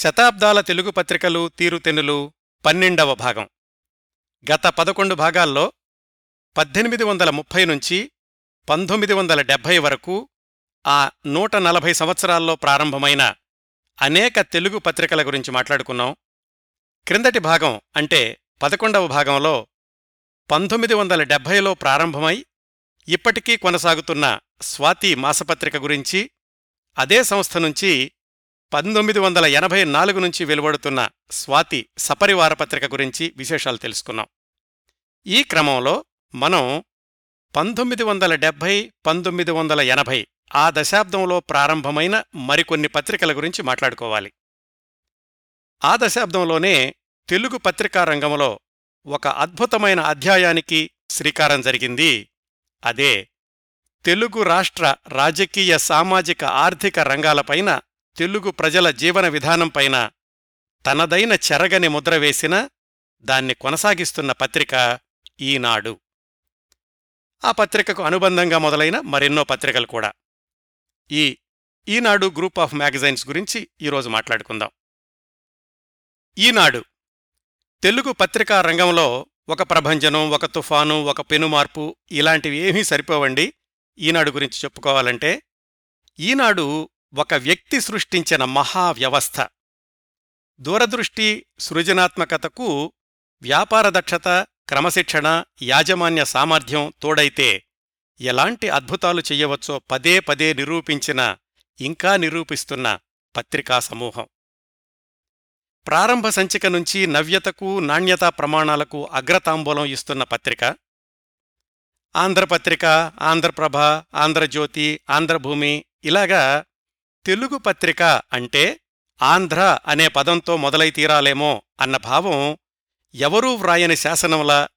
శతాబ్దాల తెలుగు పత్రికలు తీరుతెన్నులు పన్నెండవ భాగం. గత పదకొండు భాగాల్లో పద్దెనిమిది వందల ముప్పై నుంచి పంతొమ్మిది వందల డెబ్భై వరకు ఆ నూట నలభై సంవత్సరాల్లో ప్రారంభమైన అనేక తెలుగు పత్రికల గురించి మాట్లాడుకున్నాం. క్రిందటి భాగం అంటే పదకొండవ భాగంలో పంతొమ్మిది వందల డెబ్భైలో ప్రారంభమై ఇప్పటికీ కొనసాగుతున్న స్వాతి మాసపత్రిక గురించి అదే సంస్థ నుంచి పంతొమ్మిది వందల ఎనభై నాలుగు నుంచి వెలువడుతున్న స్వాతి సపరివార పత్రిక గురించి విశేషాలు తెలుసుకున్నాం ఈ క్రమంలో మనం పంతొమ్మిది వందల డెబ్భై పంతొమ్మిది వందల ఎనభై ఆ దశాబ్దంలో ప్రారంభమైన మరికొన్ని పత్రికల గురించి మాట్లాడుకోవాలి. ఆ దశాబ్దంలోనే తెలుగు పత్రికా రంగంలో ఒక అద్భుతమైన అధ్యాయానికి శ్రీకారం జరిగింది. అదే తెలుగు రాష్ట్ర రాజకీయ సామాజిక ఆర్థిక రంగాలపైన తెలుగు ప్రజల జీవన విధానంపైన తనదైన చెరగని ముద్ర వేసిన దాన్ని కొనసాగిస్తున్న పత్రిక ఈనాడు. ఆ పత్రికకు అనుబంధంగా మొదలైన మరెన్నో పత్రికలు కూడా. ఈ ఈనాడు గ్రూప్ ఆఫ్ మ్యాగజైన్స్ గురించి ఈరోజు మాట్లాడుకుందాం. ఈనాడు తెలుగు పత్రికా రంగంలో ఒక ప్రభంజనం ఒక తుఫాను ఒక పెనుమార్పు ఇలాంటివి ఏమీ సరిపోవండి ఈనాడు గురించి చెప్పుకోవాలంటే ఈనాడు ఒక వ్యక్తి సృష్టించిన మహావ్యవస్థ. దూరదృష్టి సృజనాత్మకతకు వ్యాపార దక్షత క్రమశిక్షణ యాజమాన్య సామర్థ్యం తోడైతే ఎలాంటి అద్భుతాలు చెయ్యవచ్చో పదే పదే నిరూపించిన ఇంకా నిరూపిస్తున్న పత్రికా సమూహం. ప్రారంభ సంచిక నుంచి నవ్యతకు నాణ్యతా ప్రమాణాలకు అగ్రతాంబూలం ఇస్తున్న పత్రిక. ఆంధ్రపత్రిక ఆంధ్రప్రభ ఆంధ్రజ్యోతి ఆంధ్రభూమి ఇలాగా తెలుగు పత్రిక అంటే ఆంధ్ర అనే పదంతో మొదలై తీరాలేమో అన్న భావం ఎవరూ వ్రాయని శాసనంలా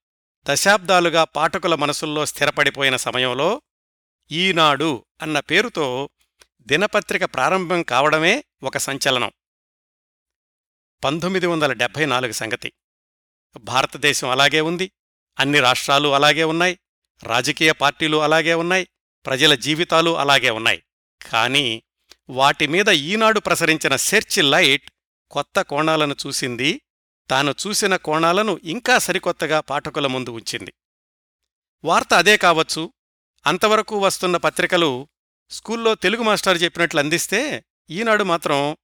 దశాబ్దాలుగా పాఠకుల మనసుల్లో స్థిరపడిపోయిన సమయంలో ఈనాడు అన్న పేరుతో దినపత్రిక ప్రారంభం కావడమే ఒక సంచలనం. పంతొమ్మిది వందల డెబ్భై నాలుగు సంగతి. భారతదేశం అలాగే ఉంది. అన్ని రాష్ట్రాలు అలాగే ఉన్నాయి. రాజకీయ పార్టీలు అలాగే ఉన్నాయి. ప్రజల జీవితాలు అలాగే ఉన్నాయి. కానీ వాటి మీద ఈనాడు ప్రసరించిన సెర్చ్ లైట్ కొత్త కోణాలను చూసింది. తాను చూసిన కోణాలను ఇంకా సరికొత్తగా పాఠకుల ముందు ఉంచింది. వార్త అదే కావచ్చు. అంతవరకు వస్తున్న పత్రికలు స్కూల్లో తెలుగు మాస్టర్ చెప్పినట్లు అందిస్తే ఈనాడు మాత్రం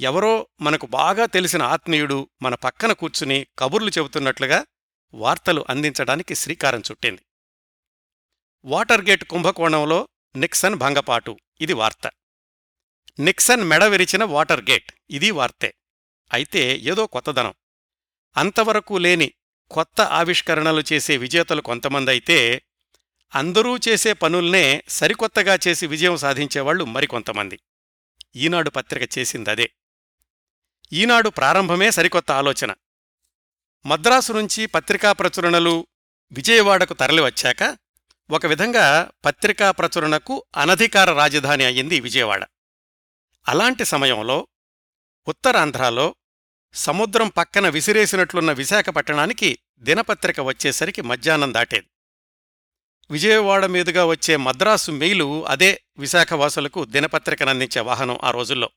ఎవరో మనకు బాగా తెలిసిన ఆత్మీయుడు మన పక్కన కూర్చుని కబుర్లు చెబుతున్నట్లుగా వార్తలు అందించడానికి శ్రీకారం చుట్టింది. వాటర్గేట్ కుంభకోణంలో నిక్సన్ భంగపాటు. ఇది వార్త. నిక్సన్ మెడ విరిచిన వాటర్గేట్ ఇది వార్తే. అయితే ఏదో కొత్తదనం. అంతవరకు లేని కొత్త ఆవిష్కరణలు చేసే విజేతలు కొంతమందైతే అందరూ చేసే పనుల్నే సరికొత్తగా చేసి విజయం సాధించేవాళ్ళు మరికొంతమంది. ఈనాడు పత్రిక చేసిందదే. ఈనాడు ప్రారంభమే సరికొత్త ఆలోచన. మద్రాసు నుంచి పత్రికా ప్రచురణలు విజయవాడకు తరలివచ్చాక ఒక విధంగా పత్రికా ప్రచురణకు అనధికార రాజధాని అయ్యింది విజయవాడ. అలాంటి సమయంలో ఉత్తరాంధ్రాలో సముద్రం పక్కన విసిరేసినట్లున్న విశాఖపట్టణానికి దినపత్రిక వచ్చేసరికి మధ్యాహ్నం దాటేది. విజయవాడ మీదుగా వచ్చే మద్రాసు మెయిలు అదే విశాఖవాసులకు దినపత్రికనందించే వాహనం ఆ రోజుల్లో.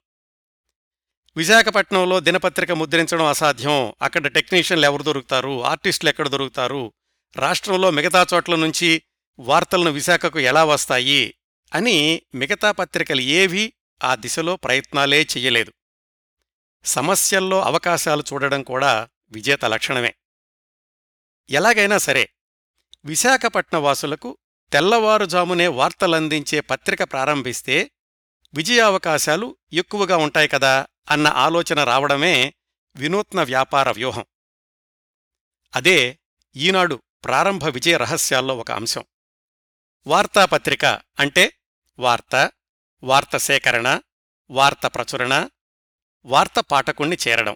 విశాఖపట్నంలో దినపత్రిక ముద్రించడం అసాధ్యం. అక్కడ టెక్నీషియన్లు ఎవరు దొరుకుతారు? ఆర్టిస్టులు ఎక్కడ దొరుకుతారు? రాష్ట్రంలో మిగతా చోట్ల నుంచి వార్తలను విశాఖకు ఎలా వస్తాయి? అని మిగతా పత్రికలు ఏవీ ఆ దిశలో ప్రయత్నాలే చెయ్యలేదు. సమస్యల్లో అవకాశాలు చూడడం కూడా విజేత లక్షణమే. ఎలాగైనా సరే విశాఖపట్నవాసులకు తెల్లవారుజామునే వార్తలందించే పత్రిక ప్రారంభిస్తే విజయావకాశాలు ఎక్కువగా ఉంటాయి కదా అన్న ఆలోచన రావడమే వినూత్న వ్యాపార వ్యూహం. అదే ఈనాడు ప్రారంభ విజయ రహస్యాల్లో ఒక అంశం. వార్తాపత్రిక అంటే వార్త వార్త సేకరణ వార్త ప్రచురణ వార్త పాఠకుణ్ణి చేరడం.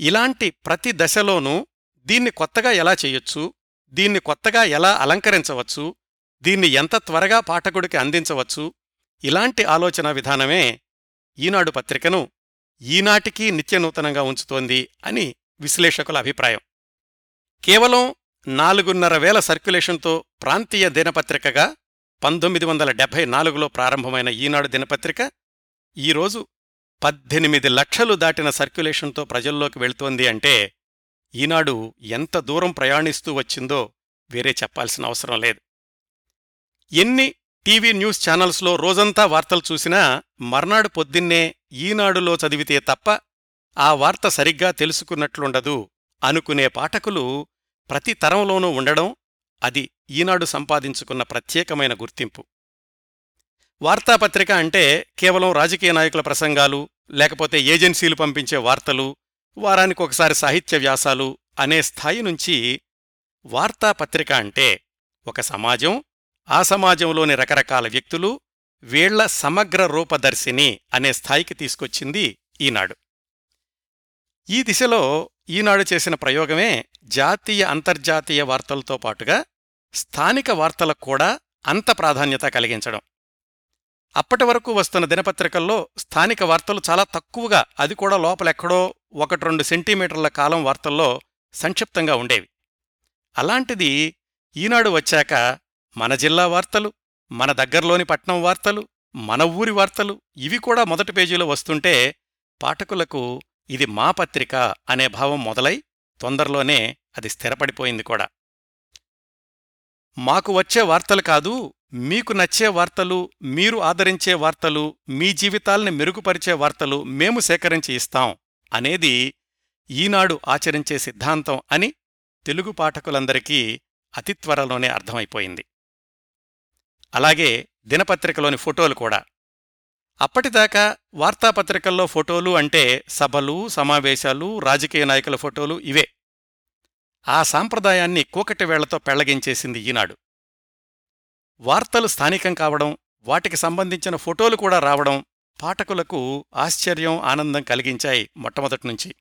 ఇలాంటి ప్రతి దశలోనూ దీన్ని కొత్తగా ఎలా చేయొచ్చు దీన్ని కొత్తగా ఎలా అలంకరించవచ్చు దీన్ని ఎంత త్వరగా పాఠకుడికి అందించవచ్చు ఇలాంటి ఆలోచన విధానమే ఈనాడు పత్రికను ఈనాటికీ నిత్యనూతనంగా ఉంచుతోంది అని విశ్లేషకుల అభిప్రాయం. కేవలం నాలుగున్నర వేల సర్క్యులేషన్తో ప్రాంతీయ దినపత్రికగా పంతొమ్మిది వందల డెబ్భై నాలుగులో ప్రారంభమైన ఈనాడు దినపత్రిక ఈరోజు పద్దెనిమిది లక్షలు దాటిన సర్క్యులేషన్తో ప్రజల్లోకి వెళ్తోంది అంటే ఈనాడు ఎంత దూరం ప్రయాణిస్తూ వచ్చిందో వేరే చెప్పాల్సిన అవసరం లేదు. ఎన్ని టీవీ న్యూస్ ఛానల్స్లో రోజంతా వార్తలు చూసినా మర్నాడు పొద్దున్నే ఈనాడులో చదివితే తప్ప ఆ వార్త సరిగ్గా తెలుసుకున్నట్లుండదు అనుకునే పాఠకులు ప్రతి తరంలోనూ ఉండడం అది ఈనాడు సంపాదించుకున్న ప్రత్యేకమైన గుర్తింపు. వార్తాపత్రిక అంటే కేవలం రాజకీయ నాయకుల ప్రసంగాలు లేకపోతే ఏజెన్సీలు పంపించే వార్తలు వారానికి ఒకసారి సాహిత్య వ్యాసాలు అనే స్థాయి నుంచి వార్తాపత్రిక అంటే ఒక సమాజం ఆ సమాజంలోని రకరకాల వ్యక్తులు వీళ్ళ సమగ్ర రూపదర్శిని అనే స్థాయికి తీసుకొచ్చింది ఈనాడు. ఈ దిశలో ఈనాడు చేసిన ప్రయోగమే జాతీయ అంతర్జాతీయ వార్తలతో పాటుగా స్థానిక వార్తలకు కూడా అంత ప్రాధాన్యత కలిగించడం. అప్పటి వరకు వస్తున్న దినపత్రికల్లో స్థానిక వార్తలు చాలా తక్కువగా అది కూడా లోపలెక్కడో ఒకటి రెండు సెంటీమీటర్ల కాలం వార్తల్లో సంక్షిప్తంగా ఉండేవి. అలాంటిది ఈనాడు వచ్చాక మన జిల్లా వార్తలు మన దగ్గర్లోని పట్నం వార్తలు మన ఊరి వార్తలు ఇవి కూడా మొదటి పేజీలో వస్తుంటే పాఠకులకు ఇది మా పత్రిక అనే భావం మొదలై తొందరలోనే అది స్థిరపడిపోయింది కూడా. మాకు వచ్చే వార్తలు కాదు మీకు నచ్చే వార్తలు మీరు ఆదరించే వార్తలు మీ జీవితాల్ని మెరుగుపరిచే వార్తలు మేము సేకరించి ఇస్తాం అనేది ఈనాడు ఆచరించే సిద్ధాంతం అని తెలుగు పాఠకులందరికీ అతి త్వరలోనే అర్థమైపోయింది. అలాగే దినపత్రికలోని ఫోటోలు కూడా. అప్పటిదాకా వార్తాపత్రికల్లో ఫోటోలు అంటే సభలు సమావేశాలు రాజకీయ నాయకుల ఫోటోలు ఇవే. ఆ సాంప్రదాయాన్ని కూకటి వేళ్ళతో పెళ్ళగించేసింది ఈనాడు. వార్తలు స్థానికం కావడం వాటికి సంబంధించిన ఫోటోలు కూడా రావడం పాఠకులకు ఆశ్చర్యం ఆనందం కలిగించాయి మొట్టమొదటినుంచి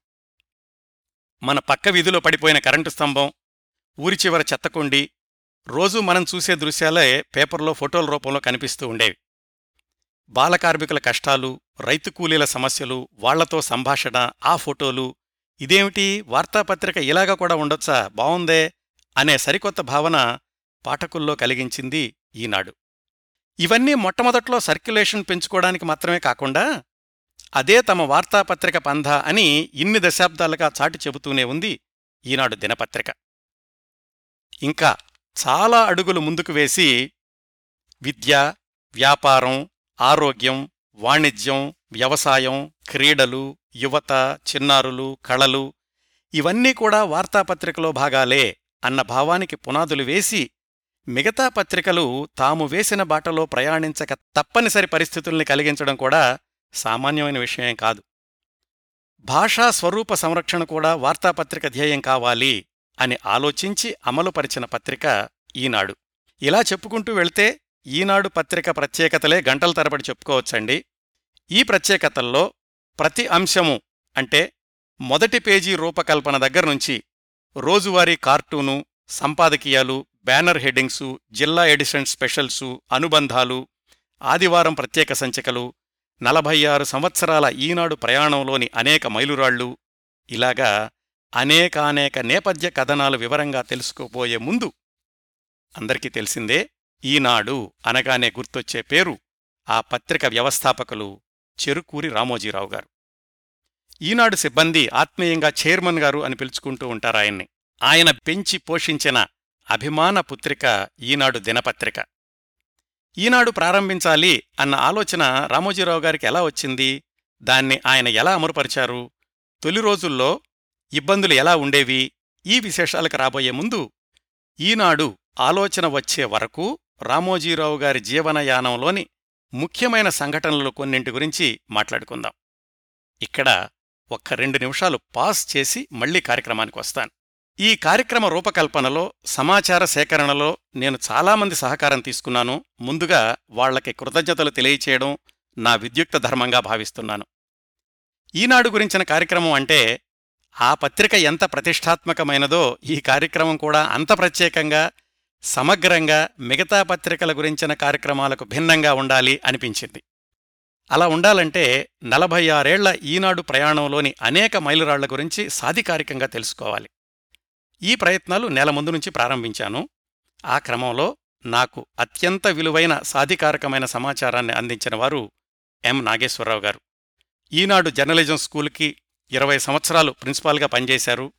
మన పక్క వీధిలో పడిపోయిన కరెంటు స్తంభం ఊరి చివర చెత్తకుండి రోజూ మనం చూసే దృశ్యాలే పేపర్లో ఫోటోల రూపంలో కనిపిస్తూ ఉండేవి. బాలకార్మికుల కష్టాలు రైతు కూలీల సమస్యలు వాళ్ళతో సంభాషణ ఆ ఫోటోలు ఇదేమిటి వార్తాపత్రిక ఇలాగా కూడా ఉండొచ్చా? బావుందే అనే సరికొత్త భావన పాఠకుల్లో కలిగించింది ఈనాడు. ఇవన్నీ మొట్టమొదట్లో సర్క్యులేషన్ పెంచుకోవడానికి మాత్రమే కాకుండా అదే తమ వార్తాపత్రిక పంధ అని ఇన్ని దశాబ్దాలుగా చాటి చెబుతూనే ఉంది ఈనాడు దినపత్రిక. ఇంకా చాలా అడుగులు ముందుకు వేసి విద్య వ్యాపారం ఆరోగ్యం వాణిజ్యం వ్యవసాయం క్రీడలు యువత చిన్నారులు కళలు ఇవన్నీ కూడా వార్తాపత్రికలో భాగాలే అన్న భావానికి పునాదులు వేసి మిగతా పత్రికలు తాము వేసిన బాటలో ప్రయాణించక తప్పనిసరి పరిస్థితుల్ని కలిగించడం కూడా సామాన్యమైన విషయం కాదు. భాషా స్వరూప సంరక్షణ కూడా వార్తాపత్రిక ధ్యేయం కావాలి అని ఆలోచించి అమలుపరిచిన పత్రిక ఈనాడు. ఇలా చెప్పుకుంటూ వెళ్తే ఈనాడు పత్రిక ప్రత్యేకతలే గంటల తరబడి చెప్పుకోవచ్చండి. ఈ ప్రత్యేకతల్లో ప్రతి అంశము అంటే మొదటి పేజీ రూపకల్పన దగ్గర్నుంచి రోజువారీ కార్టూను సంపాదకీయాలు బ్యానర్ హెడ్డింగ్సు జిల్లా ఎడిషన్ స్పెషల్సు అనుబంధాలు ఆదివారం ప్రత్యేక సంచికలు నలభై ఆరు సంవత్సరాల ఈనాడు ప్రయాణంలోని అనేక మైలురాళ్ళు ఇలాగా అనేకానేక నేపథ్య కథనాలు వివరంగా తెలుసుకోబోయే ముందు అందరికీ తెలిసిందే ఈనాడు అనగానే గుర్తొచ్చే పేరు ఆ పత్రిక వ్యవస్థాపకులు చెరుకూరి రామోజీరావు గారు. ఈనాడు సిబ్బంది ఆత్మీయంగా చైర్మన్ గారు అని పిలుచుకుంటూ ఉంటారాయన్ని. ఆయన పెంచి పోషించిన అభిమాన పుత్రిక ఈనాడు దినపత్రిక. ఈనాడు ప్రారంభించాలి అన్న ఆలోచన రామోజీరావు గారికి ఎలా వచ్చింది? దాన్ని ఆయన ఎలా అమలుపరిచారు? తొలి రోజుల్లో ఇబ్బందులు ఎలా ఉండేవి? ఈ విశేషాలకు రాబోయే ముందు ఈనాడు ఆలోచన వచ్చే వరకు రామోజీరావు గారి జీవనయానంలోని ముఖ్యమైన సంఘటనలు కొన్నింటి గురించి మాట్లాడుకుందాం. ఇక్కడ ఒక్క రెండు నిమిషాలు పాస్ చేసి మళ్ళీ కార్యక్రమానికి వస్తాను. ఈ కార్యక్రమ రూపకల్పనలో సమాచార సేకరణలో నేను చాలామంది సహకారం తీసుకున్నాను. ముందుగా వాళ్ళకి కృతజ్ఞతలు తెలియచేయడం నా విద్యుక్త ధర్మంగా భావిస్తున్నాను. ఈనాడు గురించిన కార్యక్రమం అంటే ఆ పత్రిక ఎంత ప్రతిష్టాత్మకమైనదో ఈ కార్యక్రమం కూడా అంత ప్రత్యేకంగా సమగ్రంగా మిగతా పత్రికల గురించిన కార్యక్రమాలకు భిన్నంగా ఉండాలి అనిపించింది. అలా ఉండాలంటే నలభై ఆరేళ్ళ ఈనాడు ప్రయాణంలోని అనేక మైలురాళ్ళ గురించి సాధికారికంగా తెలుసుకోవాలి. ఈ ప్రయత్నాలు నెల ముందు నుంచి ప్రారంభించాను. ఆ క్రమంలో నాకు అత్యంత విలువైన సాధికారకమైన సమాచారాన్ని అందించిన వారు ఎం. నాగేశ్వరరావు గారు. ఈనాడు జర్నలిజం స్కూల్కి ఇరవై సంవత్సరాలు ప్రిన్సిపాల్గా పనిచేశారు.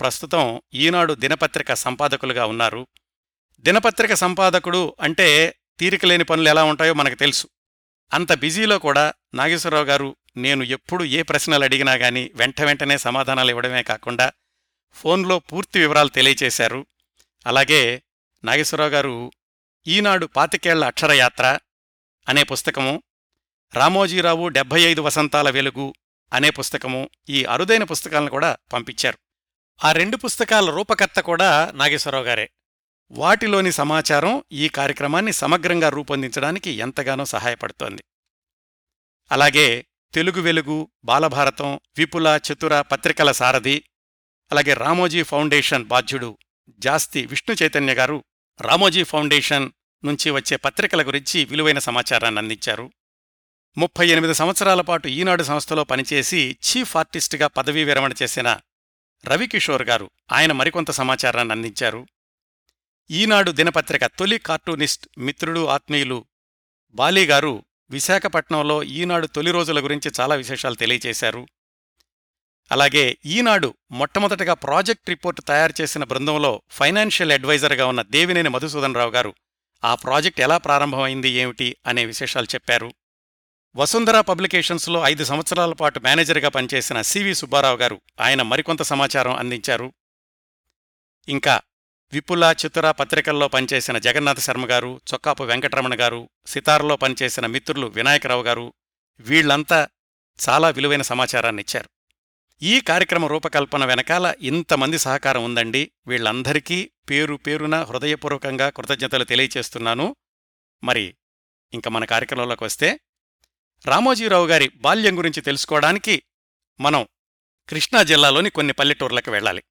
ప్రస్తుతం ఈనాడు దినపత్రిక సంపాదకులుగా ఉన్నారు. దినపత్రిక సంపాదకుడు అంటే తీరికలేని పనులు ఎలా ఉంటాయో మనకు తెలుసు. అంత బిజీలో కూడా నాగేశ్వరరావు గారు నేను ఎప్పుడు ఏ ప్రశ్నలు అడిగినా గాని వెంట వెంటనే సమాధానాలు ఇవ్వడమే కాకుండా ఫోన్లో పూర్తి వివరాలు తెలియచేశారు. అలాగే నాగేశ్వరరావు గారు ఈనాడు పాతికేళ్ళ అక్షరయాత్ర అనే పుస్తకము రామోజీరావు డెబ్బై ఐదు వసంతాల వెలుగు అనే పుస్తకము ఈ అరుదైన పుస్తకాలను కూడా పంపించారు. ఆ రెండు పుస్తకాల రూపకర్త కూడా నాగేశ్వరరావు గారే. వాటిలోని సమాచారం ఈ కార్యక్రమాన్ని సమగ్రంగా రూపొందించడానికి ఎంతగానో సహాయపడుతోంది. అలాగే తెలుగు వెలుగు బాలభారతం విపుల చతుర పత్రికల సారథి అలాగే రామోజీ ఫౌండేషన్ బాధ్యుడు జాస్తి విష్ణు చైతన్య గారు రామోజీ ఫౌండేషన్ నుంచి వచ్చే పత్రికల గురించి విలువైన సమాచారాన్ని అందించారు. ముప్పై ఎనిమిది సంవత్సరాల పాటు ఈనాడు సంస్థలో పనిచేసి చీఫ్ ఆర్టిస్టుగా పదవీ విరమణ చేసిన రవికిషోర్ గారు ఆయన మరికొంత సమాచారాన్ని అందించారు. ఈనాడు దినపత్రిక తొలి కార్టూనిస్ట్ మిత్రుడు ఆత్మీయులు బాలీగారు విశాఖపట్నంలో ఈనాడు తొలి రోజుల గురించి చాలా విశేషాలు తెలియచేశారు. అలాగే ఈనాడు మొట్టమొదటగా ప్రాజెక్ట్ రిపోర్ట్ తయారు చేసిన బృందంలో ఫైనాన్షియల్ అడ్వైజర్గా ఉన్న దేవినేని మధుసూదన్ రావు గారు ఆ ప్రాజెక్ట్ ఎలా ప్రారంభమైంది ఏమిటి అనే విశేషాలు చెప్పారు. వసుంధర పబ్లికేషన్స్లో ఐదు సంవత్సరాల పాటు మేనేజర్గా పనిచేసిన సివి సుబ్బారావు గారు ఆయన మరికొంత సమాచారం అందించారు. ఇంకా విపుల చితుర పత్రికల్లో పనిచేసిన జగన్నాథ శర్మ గారు చొక్కాపు వెంకటరమణ గారు సితార్లో పనిచేసిన మిత్రులు వినాయకరావు గారు వీళ్ళంతా చాలా విలువైన సమాచారాన్నిచ్చారు. ఈ కార్యక్రమ రూపకల్పన వెనకాల ఇంతమంది సహకారం ఉందండి. వీళ్ళందరికీ పేరు పేరున హృదయపూర్వకంగా కృతజ్ఞతలు తెలియచేస్తున్నాను. మరి ఇంక మన కార్యక్రమంలోకి వస్తే రామోజీరావు గారి బాల్యం గురించి తెలుసుకోవడానికి మనం కృష్ణా జిల్లాలోని కొన్ని పల్లెటూర్లకు వెళ్ళాలి.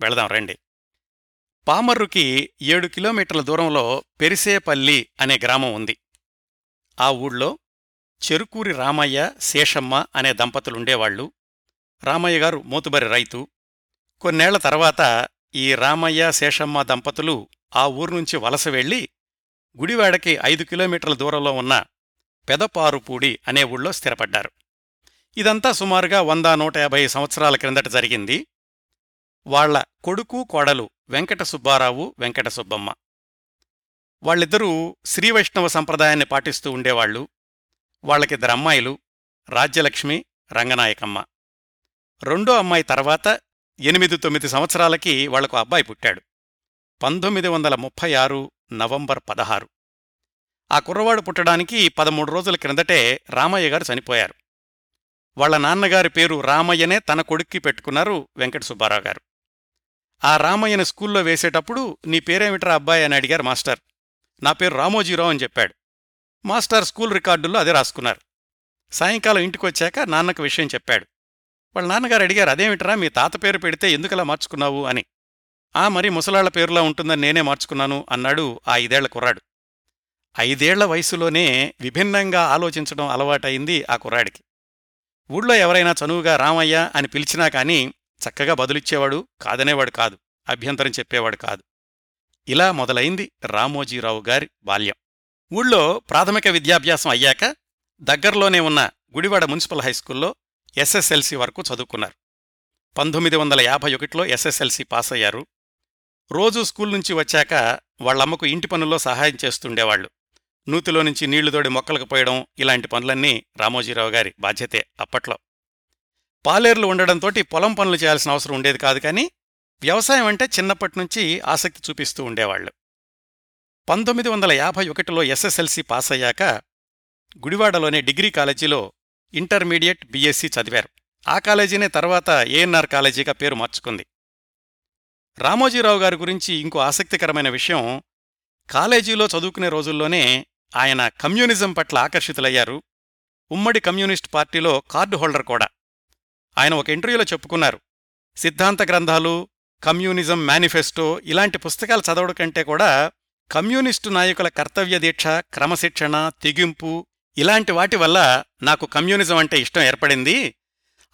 వెళదాం రండి. పామర్రుకి ఏడు కిలోమీటర్ల దూరంలో పెరిసేపల్లి అనే గ్రామం ఉంది. ఆ ఊళ్ళో చెరుకూరి రామయ్య శేషమ్మ అనే దంపతులుండేవాళ్ళు రామయ్య గారు మోతుబరి రైతు. కొన్నేళ్ళ తర్వాత ఈ రామయ్య శేషమ్మ దంపతులు ఆ ఊరు నుంచి వలస వెళ్ళి గుడివాడకి ఐదు కిలోమీటర్ల దూరంలో ఉన్న పెదపారుపూడి అనే ఊళ్ళో స్థిరపడ్డారు. ఇదంతా సుమారుగా వంద నూట యాభై సంవత్సరాల క్రిందట జరిగింది. వాళ్ళ కొడుకు కోడలు వెంకట సుబ్బారావు వెంకట సుబ్బమ్మ. వాళ్ళిద్దరూ శ్రీవైష్ణవ సంప్రదాయాన్ని పాటిస్తూ ఉండేవాళ్ళు వాళ్ళకిద్దరు అమ్మాయిలు రాజ్యలక్ష్మి రంగనాయకమ్మ. రెండో అమ్మాయి తర్వాత ఎనిమిది తొమ్మిది సంవత్సరాలకి వాళ్ళకు అబ్బాయి పుట్టాడు. పంతొమ్మిది వందల ముప్పై ఆరు నవంబర్ పదహారు. ఆ కుర్రవాడు పుట్టడానికి పదమూడు రోజుల క్రిందటే రామయ్య గారు చనిపోయారు. వాళ్ళ నాన్నగారి పేరు రామయ్యనే తన కొడుక్కి పెట్టుకున్నారు వెంకట సుబ్బారావు గారు. ఆ రామయ్యను స్కూల్లో వేసేటప్పుడు నీ పేరేమిట్రా అబ్బాయి అని అడిగారు మాస్టర్. నా పేరు రామోజీరావు అని చెప్పాడు. మాస్టర్ స్కూల్ రికార్డుల్లో అదే రాసుకున్నారు. సాయంకాలం ఇంటికొచ్చాక నాన్నకు విషయం చెప్పాడు. వాళ్ళ నాన్నగారు అడిగారు అదేమిట్రా మీ తాత పేరు పెడితే ఎందుకలా మార్చుకున్నావు? అని. ఆ మరి ముసలాళ్ళ పేరులా ఉంటుందని నేనే మార్చుకున్నాను అన్నాడు ఆ ఐదేళ్ళ కుర్రాడు. ఐదేళ్ళ వయసులోనే విభిన్నంగా ఆలోచించడం అలవాటైంది ఆ కుర్రాడికి. ఊళ్ళో ఎవరైనా చనువుగా రామయ్య అని పిలిచినా కానీ చక్కగా బదులిచ్చేవాడు కాదనేవాడు కాదు అభ్యంతరం చెప్పేవాడు కాదు. ఇలా మొదలైంది రామోజీరావు గారి బాల్యం. ఊళ్ళో ప్రాథమిక విద్యాభ్యాసం అయ్యాక దగ్గర్లోనే ఉన్న గుడివాడ మున్సిపల్ హైస్కూల్లో ఎస్ఎస్ఎల్సి వరకు చదువుకున్నారు. పంతొమ్మిది వందల యాభై ఒకటిలో ఎస్ఎస్ఎల్సి పాస్ అయ్యారు రోజూ స్కూల్ నుంచి వచ్చాక వాళ్ళమ్మకు ఇంటి పనుల్లో సహాయం చేస్తుండేవాళ్ళు నూతిలో నుంచి నీళ్ళు తోడి మొక్కలకు పోయడం ఇలాంటి పనులన్నీ రామోజీరావు గారి బాధ్యతే అప్పట్లో. పాలేర్లు ఉండడంతో పొలం పనులు చేయాల్సిన అవసరం ఉండేది కాదు కానీ వ్యవసాయం అంటే చిన్నప్పటినుంచి ఆసక్తి చూపిస్తూ ఉండేవాళ్ళు పంతొమ్మిది వందల యాభై ఒకటిలో ఎస్ఎస్ఎల్సి పాస్ అయ్యాక గుడివాడలోనే డిగ్రీ కాలేజీలో ఇంటర్మీడియట్ బీఎస్సీ చదివారు. ఆ కాలేజీనే తర్వాత ఏఎన్ఆర్ కాలేజీగా పేరు మార్చుకుంది. రామోజీరావు గారి గురించి ఇంకో ఆసక్తికరమైన విషయం కాలేజీలో చదువుకునే రోజుల్లోనే ఆయన కమ్యూనిజం పట్ల ఆకర్షితులయ్యారు. ఉమ్మడి కమ్యూనిస్ట్ పార్టీలో కార్డు హోల్డర్ కూడా. ఆయన ఒక ఇంటర్వ్యూలో చెప్పుకున్నారు. సిద్ధాంత గ్రంథాలు కమ్యూనిజం మేనిఫెస్టో ఇలాంటి పుస్తకాలు చదవడం కంటే కూడా కమ్యూనిస్టు నాయకుల కర్తవ్య దీక్ష క్రమశిక్షణ తెగింపు ఇలాంటి వాటి వల్ల నాకు కమ్యూనిజం అంటే ఇష్టం ఏర్పడింది.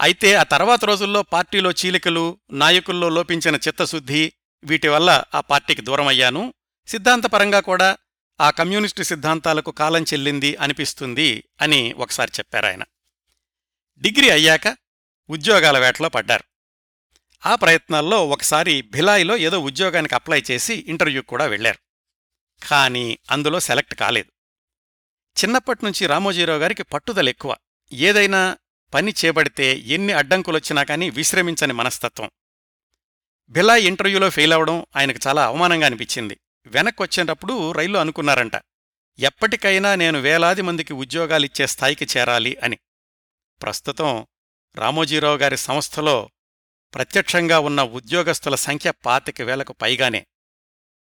అయితే ఆ తర్వాత రోజుల్లో పార్టీలో చీలికలు నాయకుల్లో లోపించిన చిత్తశుద్ధి వీటి వల్ల ఆ పార్టీకి దూరమయ్యాను సిద్ధాంతపరంగా కూడా ఆ కమ్యూనిస్టు సిద్ధాంతాలకు కాలం చెల్లింది అనిపిస్తుంది అని ఒకసారి చెప్పారాయన. డిగ్రీ అయ్యాక ఉద్యోగాల వేటలో పడ్డారు. ఆ ప్రయత్నాల్లో ఒకసారి భిలాయిలో ఏదో ఉద్యోగానికి అప్లై చేసి ఇంటర్వ్యూకి కూడా వెళ్ళారు కానీ అందులో సెలెక్ట్ కాలేదు. చిన్నప్పటినుంచి రామోజీరావు గారికి పట్టుదల ఎక్కువ. ఏదైనా పని చేపడితే ఎన్ని అడ్డంకులొచ్చినా కానీ విశ్రమించని మనస్తత్వం. భిలాయ్ ఇంటర్వ్యూలో ఫెయిల్ అవడం ఆయనకు చాలా అవమానంగా అనిపించింది. వెనక్కి వచ్చేటప్పుడు రైల్లో అనుకున్నారంట ఎప్పటికైనా నేను వేలాది మందికి ఉద్యోగాలిచ్చే స్థాయికి చేరాలి అని. ప్రస్తుతం రామోజీరావు గారి సంస్థలో ప్రత్యక్షంగా ఉన్న ఉద్యోగస్తుల సంఖ్య పాతిక వేలకు పైగానే.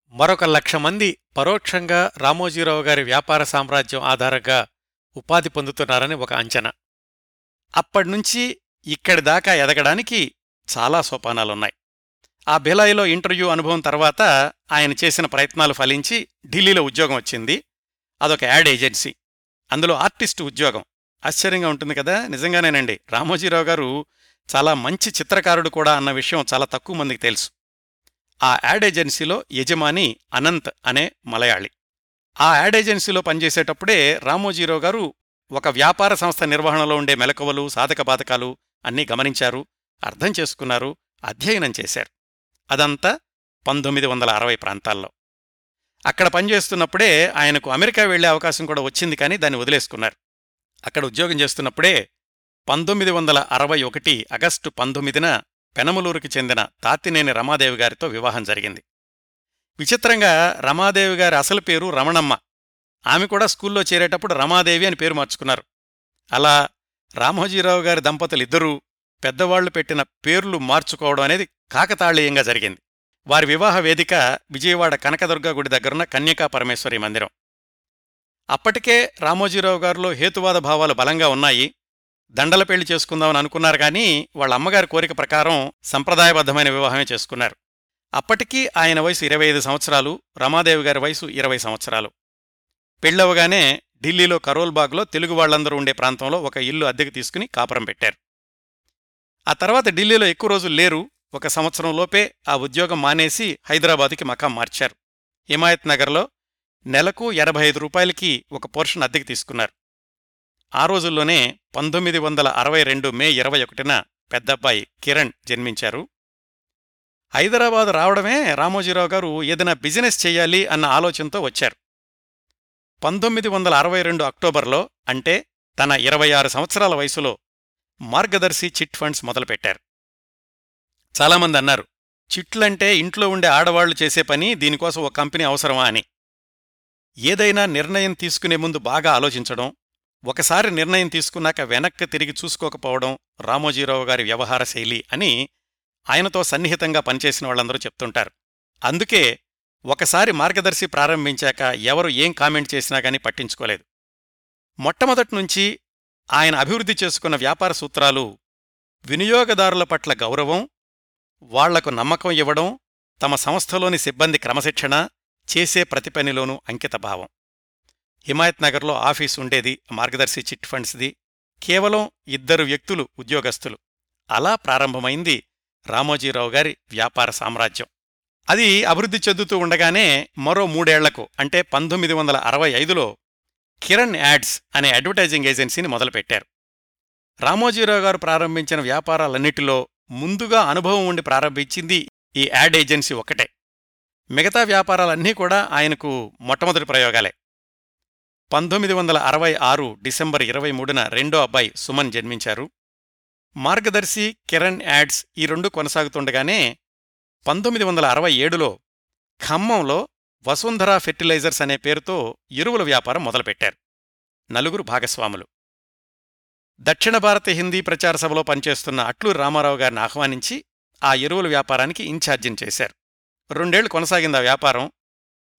మరొక లక్ష మంది పరోక్షంగా రామోజీరావు గారి వ్యాపార సామ్రాజ్యం ఆధారంగా ఉపాధి పొందుతున్నారని ఒక అంచనా. అప్పటినుంచి ఇక్కడి దాకా ఎదగడానికి చాలా సోపానాలున్నాయి. ఆ భిలాయిలో ఇంటర్వ్యూ అనుభవం తర్వాత ఆయన చేసిన ప్రయత్నాలు ఫలించి ఢిల్లీలో ఉద్యోగం వచ్చింది. అదొక యాడ్ ఏజెన్సీ. అందులో ఆర్టిస్టు ఉద్యోగం. ఆశ్చర్యంగా ఉంటుంది కదా? నిజంగానేనండి. రామోజీరావు గారు చాలా మంచి చిత్రకారుడు కూడా అన్న విషయం చాలా తక్కువ మందికి తెలుసు. ఆ యాడ్ ఏజెన్సీలో యజమాని అనంత్ అనే మలయాళి. ఆ యాడ్ ఏజెన్సీలో పనిచేసేటప్పుడే రామోజీరావు గారు ఒక వ్యాపార సంస్థ నిర్వహణలో ఉండే మెలకువలు సాధక బాధకాలు అన్నీ గమనించారు అర్థం చేసుకున్నారు అధ్యయనం చేశారు. అదంతా పంతొమ్మిది వందల అరవై ప్రాంతాల్లో. అక్కడ పనిచేస్తున్నప్పుడే ఆయనకు అమెరికా వెళ్ళే అవకాశం కూడా వచ్చింది కానీ దాన్ని వదిలేసుకున్నారు. అక్కడ ఉద్యోగం చేస్తున్నప్పుడే పంతొమ్మిది వందల అరవై ఒకటి ఆగస్టు పంతొమ్మిదిన పెనమలూరుకి చెందిన తాతినేని రమాదేవి గారితో వివాహం జరిగింది. విచిత్రంగా రమాదేవి గారి అసలు పేరు రమణమ్మ. ఆమె కూడా స్కూల్లో చేరేటప్పుడు రమాదేవి అని పేరు మార్చుకున్నారు. అలా రామోజీరావు గారి దంపతులిద్దరూ పెద్దవాళ్ళు పెట్టిన పేర్లు మార్చుకోవడం అనేది కాకతాళీయంగా జరిగింది. వారి వివాహ వేదిక విజయవాడ కనకదుర్గ గుడి దగ్గరున్న కన్యకా పరమేశ్వరి మందిరం. అప్పటికే రామోజీరావు గారిలో హేతువాద భావాలు బలంగా ఉన్నాయి. దండల పెళ్ళి చేసుకుందామని అనుకున్నారు కానీ వాళ్ళ అమ్మగారి కోరిక ప్రకారం సంప్రదాయబద్ధమైన వివాహమే చేసుకున్నారు. అప్పటికీ ఆయన వయసు ఇరవై ఐదు సంవత్సరాలు రమాదేవి గారి వయసు ఇరవై సంవత్సరాలు. పెళ్ళవగానే ఢిల్లీలో కరోల్బాగ్లో తెలుగు వాళ్ళందరూ ఉండే ప్రాంతంలో ఒక ఇల్లు అద్దెకు తీసుకుని కాపురం పెట్టారు. ఆ తర్వాత ఢిల్లీలో ఎక్కువ రోజులు లేరు. ఒక సంవత్సరంలోపే ఆ ఉద్యోగం మానేసి హైదరాబాదుకి మకాం మార్చారు. హిమాయత్ నగర్లో నెలకు ఎనభై ఐదు రూపాయలకి ఒక పోర్షన్ అద్దెకి తీసుకున్నారు. ఆ రోజుల్లోనే పంతొమ్మిది వందల అరవై రెండు మే ఇరవై ఒకటిన పెద్దబ్బాయి కిరణ్ జన్మించారు. హైదరాబాద్ రావడమే రామోజీరావు గారు ఏదైనా బిజినెస్ చేయాలి అన్న ఆలోచనతో వచ్చారు. పంతొమ్మిది వందల అరవై రెండు అక్టోబర్లో అంటే తన ఇరవై ఆరు సంవత్సరాల వయసులో మార్గదర్శి చిట్ ఫండ్స్ మొదలుపెట్టారు. చాలామంది అన్నారు చిట్లంటే ఇంట్లో ఉండే ఆడవాళ్ళు చేసే పని దీనికోసం ఒక కంపెనీ అవసరమా? అని. ఏదైనా నిర్ణయం తీసుకునే ముందు బాగా ఆలోచించడం ఒకసారి నిర్ణయం తీసుకున్నాక వెనక్కి తిరిగి చూసుకోకపోవడం రామోజీరావు గారి వ్యవహార శైలి అని ఆయనతో సన్నిహితంగా పనిచేసిన వాళ్ళందరూ చెప్తుంటారు. అందుకే ఒకసారి మార్గదర్శి ప్రారంభించాక ఎవరు ఏం కామెంట్ చేసినా గానీ పట్టించుకోలేదు. మొట్టమొదట్నుంచి ఆయన అభివృద్ధి చేసుకున్న వ్యాపార సూత్రాలు వినియోగదారుల పట్ల గౌరవం వాళ్ళకు నమ్మకం ఇవ్వడం తమ సంస్థలోని సిబ్బంది క్రమశిక్షణ చేసే ప్రతి పనిలోనూ అంకితభావం. హిమాయత్ నగర్లో ఆఫీసు ఉండేది మార్గదర్శి చిట్ ఫండ్స్ది. కేవలం ఇద్దరు వ్యక్తులు ఉద్యోగస్తులు. అలా ప్రారంభమైంది రామోజీరావు గారి వ్యాపార సామ్రాజ్యం. అది అభివృద్ధి చెందుతూ ఉండగానే మరో మూడేళ్ళకు అంటే పంతొమ్మిది వందల అరవై ఐదులో కిరణ్ యాడ్స్ అనే అడ్వర్టైజింగ్ ఏజెన్సీని మొదలుపెట్టారు. రామోజీరావు గారు ప్రారంభించిన వ్యాపారాలన్నిటిలో ముందుగా అనుభవం ఉండి ప్రారంభించింది ఈ యాడ్ ఏజెన్సీ ఒక్కటే. మిగతా వ్యాపారాలన్నీ కూడా ఆయనకు మొట్టమొదటి ప్రయోగాలే. పంతొమ్మిది వందల అరవై ఆరు డిసెంబర్ ఇరవై మూడున రెండో అబ్బాయి సుమన్ జన్మించారు. మార్గదర్శి కిరణ్ యాడ్స్ ఈ రెండు కొనసాగుతుండగానే పంతొమ్మిది వందల అరవై ఏడులో ఖమ్మంలో వసుంధర ఫెర్టిలైజర్స్ అనే పేరుతో ఎరువుల వ్యాపారం మొదలుపెట్టారు. నలుగురు భాగస్వాములు. దక్షిణ భారత హిందీ ప్రచార సభలో పనిచేస్తున్న అట్లూరి రామారావు గారిని ఆహ్వానించి ఆ ఎరువుల వ్యాపారానికి ఇన్ఛార్జిని చేశారు. రెండేళ్ళు కొనసాగింది ఆ వ్యాపారం.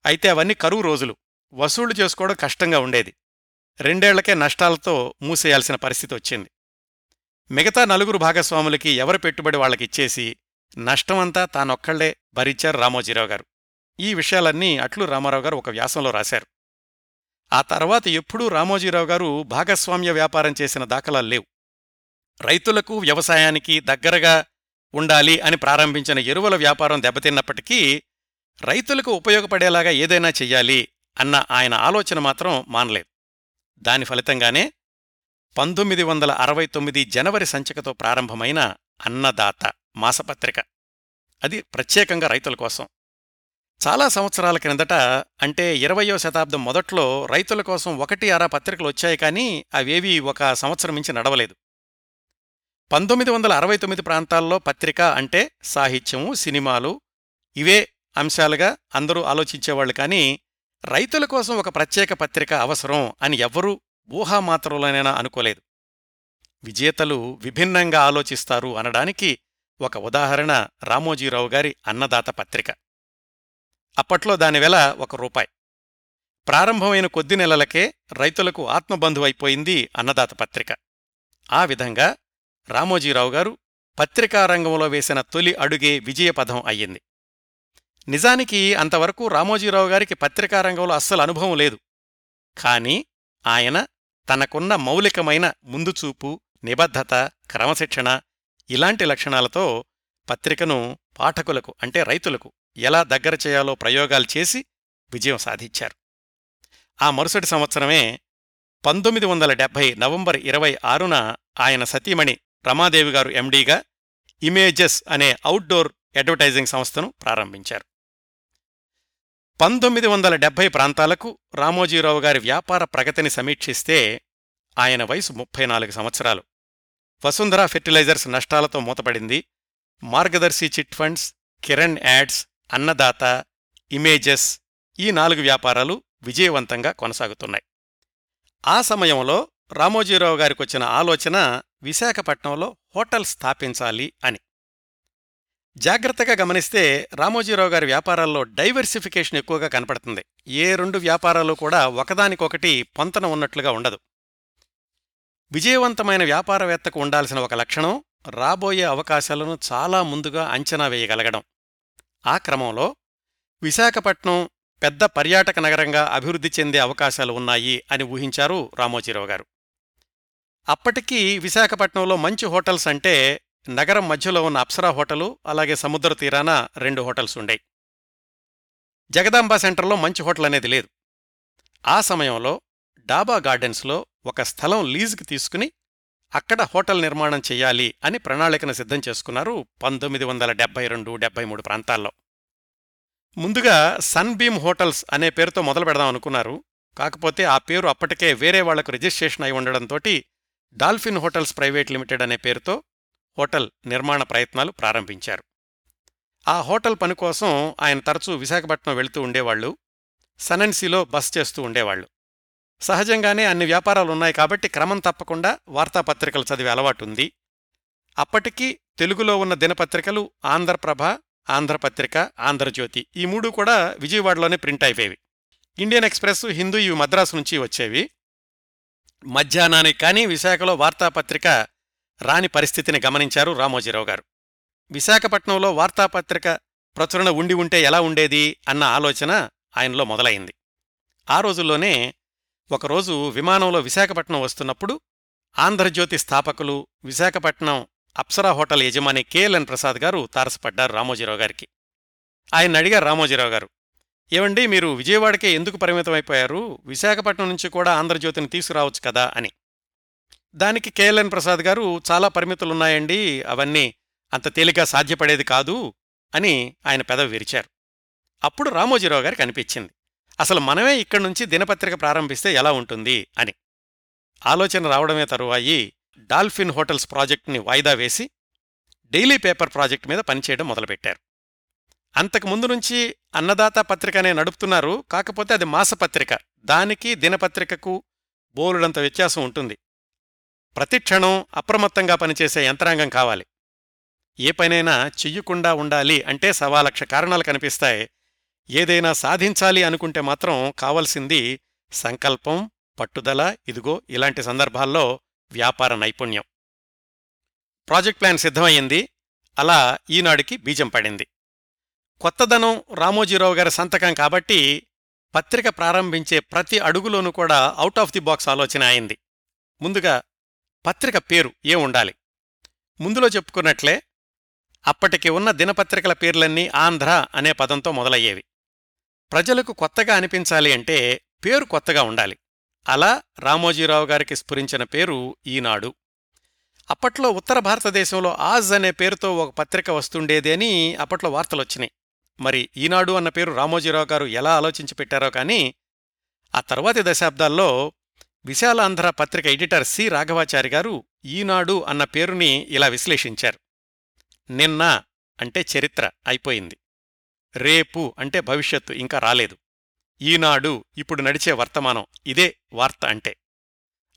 అయితే అవన్నీ కరువు రోజులు. వసూళ్ళు చేసుకోవడం కష్టంగా ఉండేది. రెండేళ్ళకే నష్టాలతో మూసేయాల్సిన పరిస్థితి వచ్చింది. మిగతా నలుగురు భాగస్వాములకి ఎవరి పెట్టుబడి వాళ్ళకిచ్చేసి నష్టమంతా తానొక్కళ్ళే భరించారు రామోజీరావు గారు. ఈ విషయాలన్నీ అట్లు రామారావు గారు ఒక వ్యాసంలో రాశారు. ఆ తర్వాత ఎప్పుడూ రామోజీరావు గారు భాగస్వామ్య వ్యాపారం చేసిన దాఖలాలు లేవు. రైతులకు వ్యవసాయానికి దగ్గరగా ఉండాలి అని ప్రారంభించిన ఎరువుల వ్యాపారం దెబ్బతిన్నప్పటికీ రైతులకు ఉపయోగపడేలాగా ఏదైనా చెయ్యాలి అన్న ఆయన ఆలోచన మాత్రం మానలేదు. దాని ఫలితంగానే పంతొమ్మిది వందల అరవై తొమ్మిది జనవరి సంచికతో ప్రారంభమైన అన్నదాత మాసపత్రిక. అది ప్రత్యేకంగా రైతుల కోసం. చాలా సంవత్సరాల క్రిందట అంటే ఇరవయో శతాబ్దం మొదట్లో రైతుల కోసం ఒకటి అర పత్రికలు వచ్చాయి కానీ అవేవీ ఒక సంవత్సరం మించి నడవలేదు. పంతొమ్మిది వందల అరవై తొమ్మిది ప్రాంతాల్లో పత్రిక అంటే సాహిత్యము సినిమాలు ఇవే అంశాలుగా అందరూ ఆలోచించేవాళ్ళు కానీ రైతుల కోసం ఒక ప్రత్యేక పత్రిక అవసరం అని ఎవ్వరూ ఊహామాత్రంలోనైనా అనుకోలేదు. విజేతలు విభిన్నంగా ఆలోచిస్తారు అనడానికి ఒక ఉదాహరణ రామోజీరావు గారి అన్నదాత పత్రిక. అప్పట్లో దానివెల ఒక రూపాయి. ప్రారంభమైన కొద్ది నెలలకే రైతులకు ఆత్మబంధువైపోయింది అన్నదాత పత్రిక. ఆ విధంగా రామోజీరావు గారు పత్రికా రంగంలో వేసిన తొలి అడుగే విజయపథం అయ్యింది. నిజానికి అంతవరకు రామోజీరావు గారికి పత్రికా రంగంలో అస్సలు అనుభవం లేదు. కాని ఆయన తనకున్న మౌలికమైన ముందుచూపు నిబద్ధత క్రమశిక్షణ ఇలాంటి లక్షణాలతో పత్రికను పాఠకులకు అంటే రైతులకు ఎలా దగ్గర చేయాలో ప్రయోగాలు చేసి విజయం సాధించారు. ఆ మరుసటి సంవత్సరమే పంతొమ్మిది వందల డెబ్భై నవంబర్ ఇరవై ఆరున ఆయన సతీమణి రమాదేవి గారు ఎండీగా ఇమేజెస్ అనే అవుట్డోర్ అడ్వర్టైజింగ్ సంస్థను ప్రారంభించారు. పంతొమ్మిది వందల డెబ్బై ప్రాంతాలకు రామోజీరావు గారి వ్యాపార ప్రగతిని సమీక్షిస్తే ఆయన వయసు ముప్పై నాలుగు సంవత్సరాలు. వసుంధర ఫెర్టిలైజర్స్ నష్టాలతో మూతపడింది. Margadarsi chit funds Kiran ads Annadata images ఈ నాలుగు వ్యాపారాలు విజయవంతంగా కొనసాగుతున్నాయి. ఆ సమయంలో రామోజీరావు గారికొచ్చిన ఆలోచన విశాఖపట్నంలో హోటల్ స్థాపించాలి అని. జాగ్రత్తగా గమనిస్తే రామోజీరావు గారి వ్యాపారాల్లో డైవర్సిఫికేషన్ ఎక్కువగా కనపడుతుంది. ఏ రెండు వ్యాపారాలు కూడా ఒకదానికొకటి పొంతన ఉన్నట్లుగా ఉండదు. విజయవంతమైన వ్యాపారవేత్తకు ఉండాల్సిన ఒక లక్షణం రాబోయే అవకాశాలను చాలా ముందుగా అంచనా వేయగలగడం. ఆ క్రమంలో విశాఖపట్నం పెద్ద పర్యాటక నగరంగా అభివృద్ధి చెందే అవకాశాలు ఉన్నాయి అని ఊహించారు రామోజీరావు గారు. అప్పటికీ విశాఖపట్నంలో మంచి హోటల్స్ అంటే నగరం మధ్యలో ఉన్న అప్సరా హోటలు అలాగే సముద్ర తీరాన రెండు హోటల్స్ ఉండేవి జగదాంబ సెంటర్లో మంచి హోటల్ అనేది లేదు. ఆ సమయంలో డాబా గార్డెన్స్లో ఒక స్థలం లీజుకి తీసుకుని అక్కడ హోటల్ నిర్మాణం చేయాలి అని ప్రణాళికను సిద్ధం చేసుకున్నారు పంతొమ్మిది వందల డెబ్బై రెండు డెబ్బై మూడు ప్రాంతాల్లో. ముందుగా సన్బీమ్ హోటల్స్ అనే పేరుతో మొదలు పెడదాం అనుకున్నారు. కాకపోతే ఆ పేరు అప్పటికే వేరే వాళ్ళకు రిజిస్ట్రేషన్ అయి ఉండడంతోటి డాల్ఫిన్ హోటల్స్ ప్రైవేట్ లిమిటెడ్ అనే పేరుతో హోటల్ నిర్మాణ ప్రయత్నాలు ప్రారంభించారు. ఆ హోటల్ పని కోసం ఆయన తరచూ విశాఖపట్నం వెళుతూ ఉండేవాళ్ళు సనన్సీలో బస్ చేస్తూ ఉండేవాళ్ళు సహజంగానే అన్ని వ్యాపారాలున్నాయి కాబట్టి క్రమం తప్పకుండా వార్తాపత్రికలు చదివే అలవాటుంది అప్పటికీ తెలుగులో ఉన్న దినపత్రికలు ఆంధ్రప్రభ ఆంధ్రపత్రిక ఆంధ్రజ్యోతి ఈ మూడు కూడా విజయవాడలోనే ప్రింట్ అయిపోయేవి. ఇండియన్ ఎక్స్ప్రెస్ హిందూ ఇవి మద్రాసు నుంచి వచ్చేవి. మధ్యాహ్నానికి కానీ విశాఖలో వార్తాపత్రిక రాని పరిస్థితిని గమనించారు రామోజీరావు గారు. విశాఖపట్నంలో వార్తాపత్రిక ప్రచురణ ఉండి ఉంటే ఎలా ఉండేది అన్న ఆలోచన ఆయనలో మొదలైంది. ఆ రోజుల్లోనే ఒకరోజు విమానంలో విశాఖపట్నం వస్తున్నప్పుడు ఆంధ్రజ్యోతి స్థాపకులు విశాఖపట్నం అప్సరా హోటల్ యజమాని కేఎల్ఎన్ ప్రసాద్ గారు తారసపడ్డారు రామోజీరావు గారికి. ఆయన అడిగారు రామోజీరావు గారు ఏమండి మీరు విజయవాడకే ఎందుకు పరిమితమైపోయారు? విశాఖపట్నం నుంచి కూడా ఆంధ్రజ్యోతిని తీసుకురావచ్చు కదా అని. దానికి కేఎల్ఎన్ ప్రసాద్ గారు చాలా పరిమితులున్నాయండి అవన్నీ అంత తేలిక సాధ్యపడేది కాదు అని ఆయన పెదవి విరిచారు. అప్పుడు రామోజీరావు గారికి అనిపించింది అసలు మనమే ఇక్కడి నుంచి దినపత్రిక ప్రారంభిస్తే ఎలా ఉంటుంది అని. ఆలోచన రావడమే తరువాయి డాల్ఫిన్ హోటల్స్ ప్రాజెక్టుని వాయిదా వేసి డైలీ పేపర్ ప్రాజెక్టు మీద పనిచేయడం మొదలుపెట్టారు. అంతకు ముందు నుంచి అన్నదాత పత్రికనే నడుపుతున్నారు. కాకపోతే అది మాసపత్రిక దానికి దినపత్రికకు బోలుడంత వ్యత్యాసం ఉంటుంది. ప్రతిక్షణం అప్రమత్తంగా పనిచేసే యంత్రాంగం కావాలి. ఏ పనైనా చెయ్యకుండా ఉండాలి అంటే సవాలక్ష కారణాలు కనిపిస్తాయి. ఏదైనా సాధించాలి అనుకుంటే మాత్రం కావలసింది సంకల్పం పట్టుదల ఇదిగో ఇలాంటి సందర్భాల్లో వ్యాపార నైపుణ్యం. ప్రాజెక్ట్ ప్లాన్ సిద్ధమయ్యింది. అలా ఈనాడికి బీజం పడింది. కొత్తదనం రామోజీరావు గారి సంతకం కాబట్టి పత్రిక ప్రారంభించే ప్రతి అడుగులోనూ కూడా అవుట్ ఆఫ్ ది బాక్స్ ఆలోచన అయింది. ముందుగా పత్రిక పేరు ఏ ఉండాలి? ముందులో చెప్పుకున్నట్లే అప్పటికి ఉన్న దినపత్రికల పేర్లన్నీ ఆంధ్ర అనే పదంతో మొదలయ్యేవి. ప్రజలకు కొత్తగా అనిపించాలి అంటే పేరు కొత్తగా ఉండాలి. అలా రామోజీరావు గారికి స్ఫురించిన పేరు ఈనాడు. అప్పట్లో ఉత్తర భారతదేశంలో ఆజ్ అనే పేరుతో ఒక పత్రిక వస్తుండేది అని అప్పట్లో వార్తలొచ్చినాయి. మరి ఈనాడు అన్న పేరు రామోజీరావు గారు ఎలా ఆలోచించి పెట్టారో కానీ ఆ తర్వాతి దశాబ్దాల్లో విశాలాంధ్ర పత్రిక ఎడిటర్ సి. రాఘవాచారి గారు ఈనాడు అన్న పేరుని ఇలా విశ్లేషించారు. నిన్న అంటే చరిత్ర అయిపోయింది. రేపు అంటే భవిష్యత్తు ఇంకా రాలేదు. ఈనాడు ఇప్పుడు నడిచే వర్తమానం ఇదే వార్త అంటే.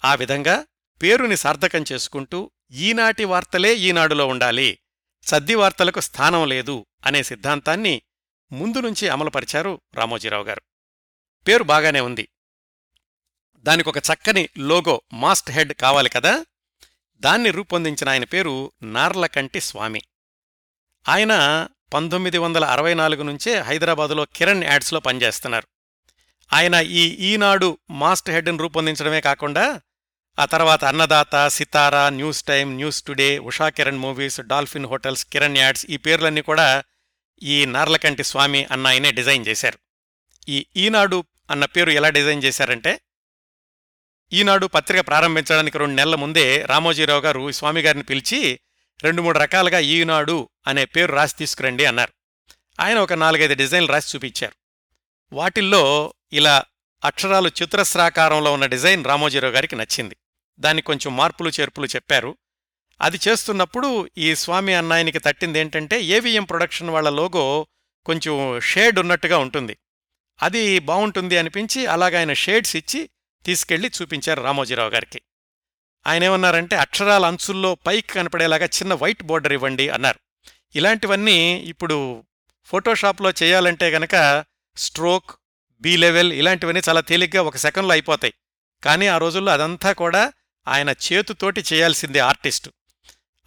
ఆ విధంగా పేరుని సార్థకం చేసుకుంటూ ఈనాటి వార్తలే ఈనాడులో ఉండాలి. సద్ది వార్తలకు స్థానం లేదు అనే సిద్ధాంతాన్ని ముందు నుంచి అమలుపరిచారు రామోజీరావు గారు. పేరు బాగానే ఉంది. దానికొక చక్కని లోగో మాస్ట్ హెడ్ కావాలి కదా? దాన్ని రూపొందించిన ఆయన పేరు నార్లకంటి స్వామి. ఆయన పంతొమ్మిది వందల అరవై నాలుగు నుంచే హైదరాబాదులో కిరణ్ యాడ్స్లో పనిచేస్తున్నారు. ఆయన ఈ ఈనాడు మాస్ట్ హెడ్ను రూపొందించడమే కాకుండా ఆ తర్వాత Annadata Sitara News Time News Today Usha Kiran Movies Dolphin Hotels Kiran Ads ఈ పేర్లన్నీ కూడా ఈ నార్లకంటి స్వామి అన్న ఆయనే డిజైన్ చేశారు. ఈ ఈనాడు అన్న పేరు ఎలా డిజైన్ చేశారంటే ఈనాడు పత్రిక ప్రారంభించడానికి రెండు నెలల ముందే రామోజీరావు గారు ఈ స్వామిగారిని పిలిచి రెండు మూడు రకాలుగా ఈనాడు అనే పేరు రాసి తీసుకురండి అన్నారు. ఆయన ఒక నాలుగైదు డిజైన్లు రాసి చూపించారు. వాటిల్లో ఇలా అక్షరాలు చతురస్రాకారంలో ఉన్న డిజైన్ రామోజీరావు గారికి నచ్చింది. దాన్ని కొంచెం మార్పులు చేర్పులు చెప్పారు. అది చేస్తున్నప్పుడు ఈ స్వామి అన్నాయనికి తట్టింది ఏంటంటే ఏవిఎం ప్రొడక్షన్ వాళ్ళ లోగో కొంచెం షేడ్ ఉన్నట్టుగా ఉంటుంది. అది బాగుంటుంది అనిపించి అలాగ షేడ్స్ ఇచ్చి తీసుకెళ్ళి చూపించారు రామోజీరావు గారికి. ఆయన ఏమన్నారంటే అక్షరాల అంచుల్లో పైకి కనపడేలాగా చిన్న వైట్ బోర్డర్ ఇవ్వండి అన్నారు. ఇలాంటివన్నీ ఇప్పుడు ఫోటోషాప్లో చేయాలంటే గనక స్ట్రోక్ బీ లెవెల్ ఇలాంటివన్నీ చాలా తేలిగ్గా ఒక సెకండ్లో అయిపోతాయి. కానీ ఆ రోజుల్లో అదంతా కూడా ఆయన చేతుతోటి చేయాల్సిందే ఆర్టిస్టు.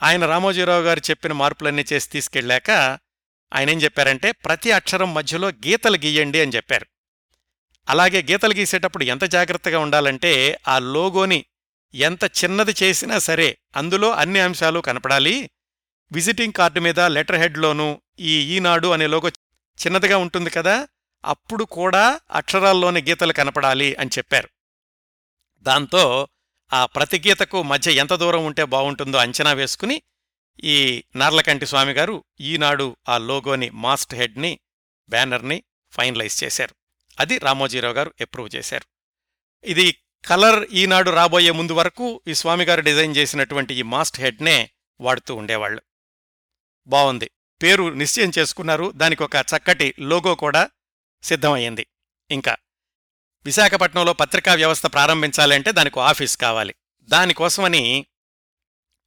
ఆయన రామోజీరావు గారు చెప్పిన మార్పులన్నీ చేసి తీసుకెళ్ళాక ఆయన ఏం చెప్పారంటే ప్రతి అక్షరం మధ్యలో గీతలు గీయండి అని చెప్పారు. అలాగే గీతలు గీసేటప్పుడు ఎంత జాగ్రత్తగా ఉండాలంటే ఆ లోగోని ఎంత చిన్నది చేసినా సరే అందులో అన్ని అంశాలు కనపడాలి. విజిటింగ్ కార్డు మీద లెటర్ హెడ్లోనూ ఈ ఈనాడు అనే లోగో చిన్నదిగా ఉంటుంది కదా అప్పుడు కూడా అక్షరాల్లోని గీతలు కనపడాలి అని చెప్పారు. దాంతో ఆ ప్రతిగీతకు మధ్య ఎంత దూరం ఉంటే బావుంటుందో అంచనా వేసుకుని ఈ నార్లకంటి స్వామిగారు ఈనాడు ఆ లోగోని మాస్ట్ హెడ్ని బ్యానర్ని ఫైనలైజ్ చేశారు. అది రామోజీరావు గారు అప్రూవ్ చేశారు. ఇది కలర్ ఈనాడు రాబోయే ముందు వరకు ఈ స్వామిగారు డిజైన్ చేసినటువంటి ఈ మాస్ట్ హెడ్నే వాడుతూ ఉండేవాళ్ళు. బావుంది పేరు నిశ్చయం చేసుకున్నారు. దానికి ఒక చక్కటి లోగో కూడా సిద్ధమయ్యింది. ఇంకా విశాఖపట్నంలో పత్రికా వ్యవస్థ ప్రారంభించాలంటే దానికి ఆఫీస్ కావాలి. దానికోసమని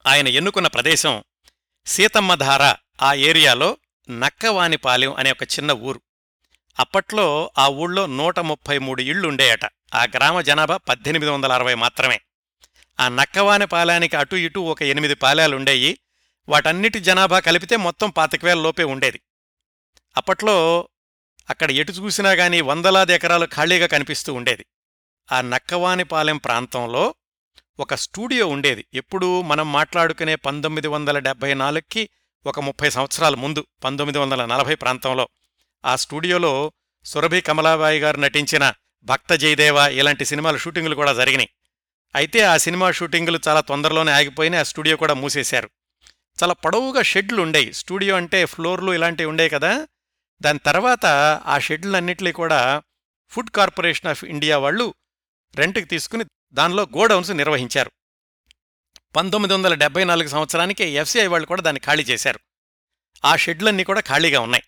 ఆయన ఎన్నుకున్న ప్రదేశం సీతమ్మధార ఆ ఏరియాలో నక్కవానిపాలెం అనే ఒక చిన్న ఊరు. అప్పట్లో ఆ ఊళ్ళో నూట ముప్పై మూడు ఇళ్ళుండేయట ఆ గ్రామ జనాభా పద్దెనిమిది వందల అరవై మాత్రమే. ఆ నక్కవానిపాలెనికి అటు ఇటు ఒక ఎనిమిది పాలాలుండేయి వాటన్నిటి జనాభా కలిపితే మొత్తం పాతికవేల లోపే ఉండేది. అప్పట్లో అక్కడ ఎటు చూసినా గాని వందలాది ఎకరాలు ఖాళీగా కనిపిస్తూ ఉండేది. ఆ నక్కవానిపాలెం ప్రాంతంలో ఒక స్టూడియో ఉండేది. ఎప్పుడూ మనం మాట్లాడుకునే పంతొమ్మిది వందల డెబ్బై నాలుగుకి ఒక ముప్పై సంవత్సరాల ముందు పంతొమ్మిది వందల నలభై ప్రాంతంలో. ఆ స్టూడియోలో సురభి కమలాబాయి గారు నటించిన భక్త జయదేవ ఇలాంటి సినిమాల షూటింగులు కూడా జరిగినాయి. అయితే ఆ సినిమా షూటింగులు చాలా తొందరలోనే ఆగిపోయినాయి. ఆ స్టూడియో కూడా మూసేశారు. చాలా పొడవుగా షెడ్లు ఉండేవి స్టూడియో అంటే ఫ్లోర్లు ఇలాంటివి ఉండేవి కదా. దాని తర్వాత ఆ షెడ్లన్నింటినీ కూడా ఫుడ్ కార్పొరేషన్ ఆఫ్ ఇండియా వాళ్ళు రెంట్కి తీసుకుని దానిలో గోడౌన్స్ నిర్వహించారు. పంతొమ్మిది వందల డెబ్బై నాలుగు సంవత్సరానికి ఎఫ్సిఐ వాళ్ళు కూడా దాన్ని ఖాళీ చేశారు. ఆ షెడ్లన్నీ కూడా ఖాళీగా ఉన్నాయి.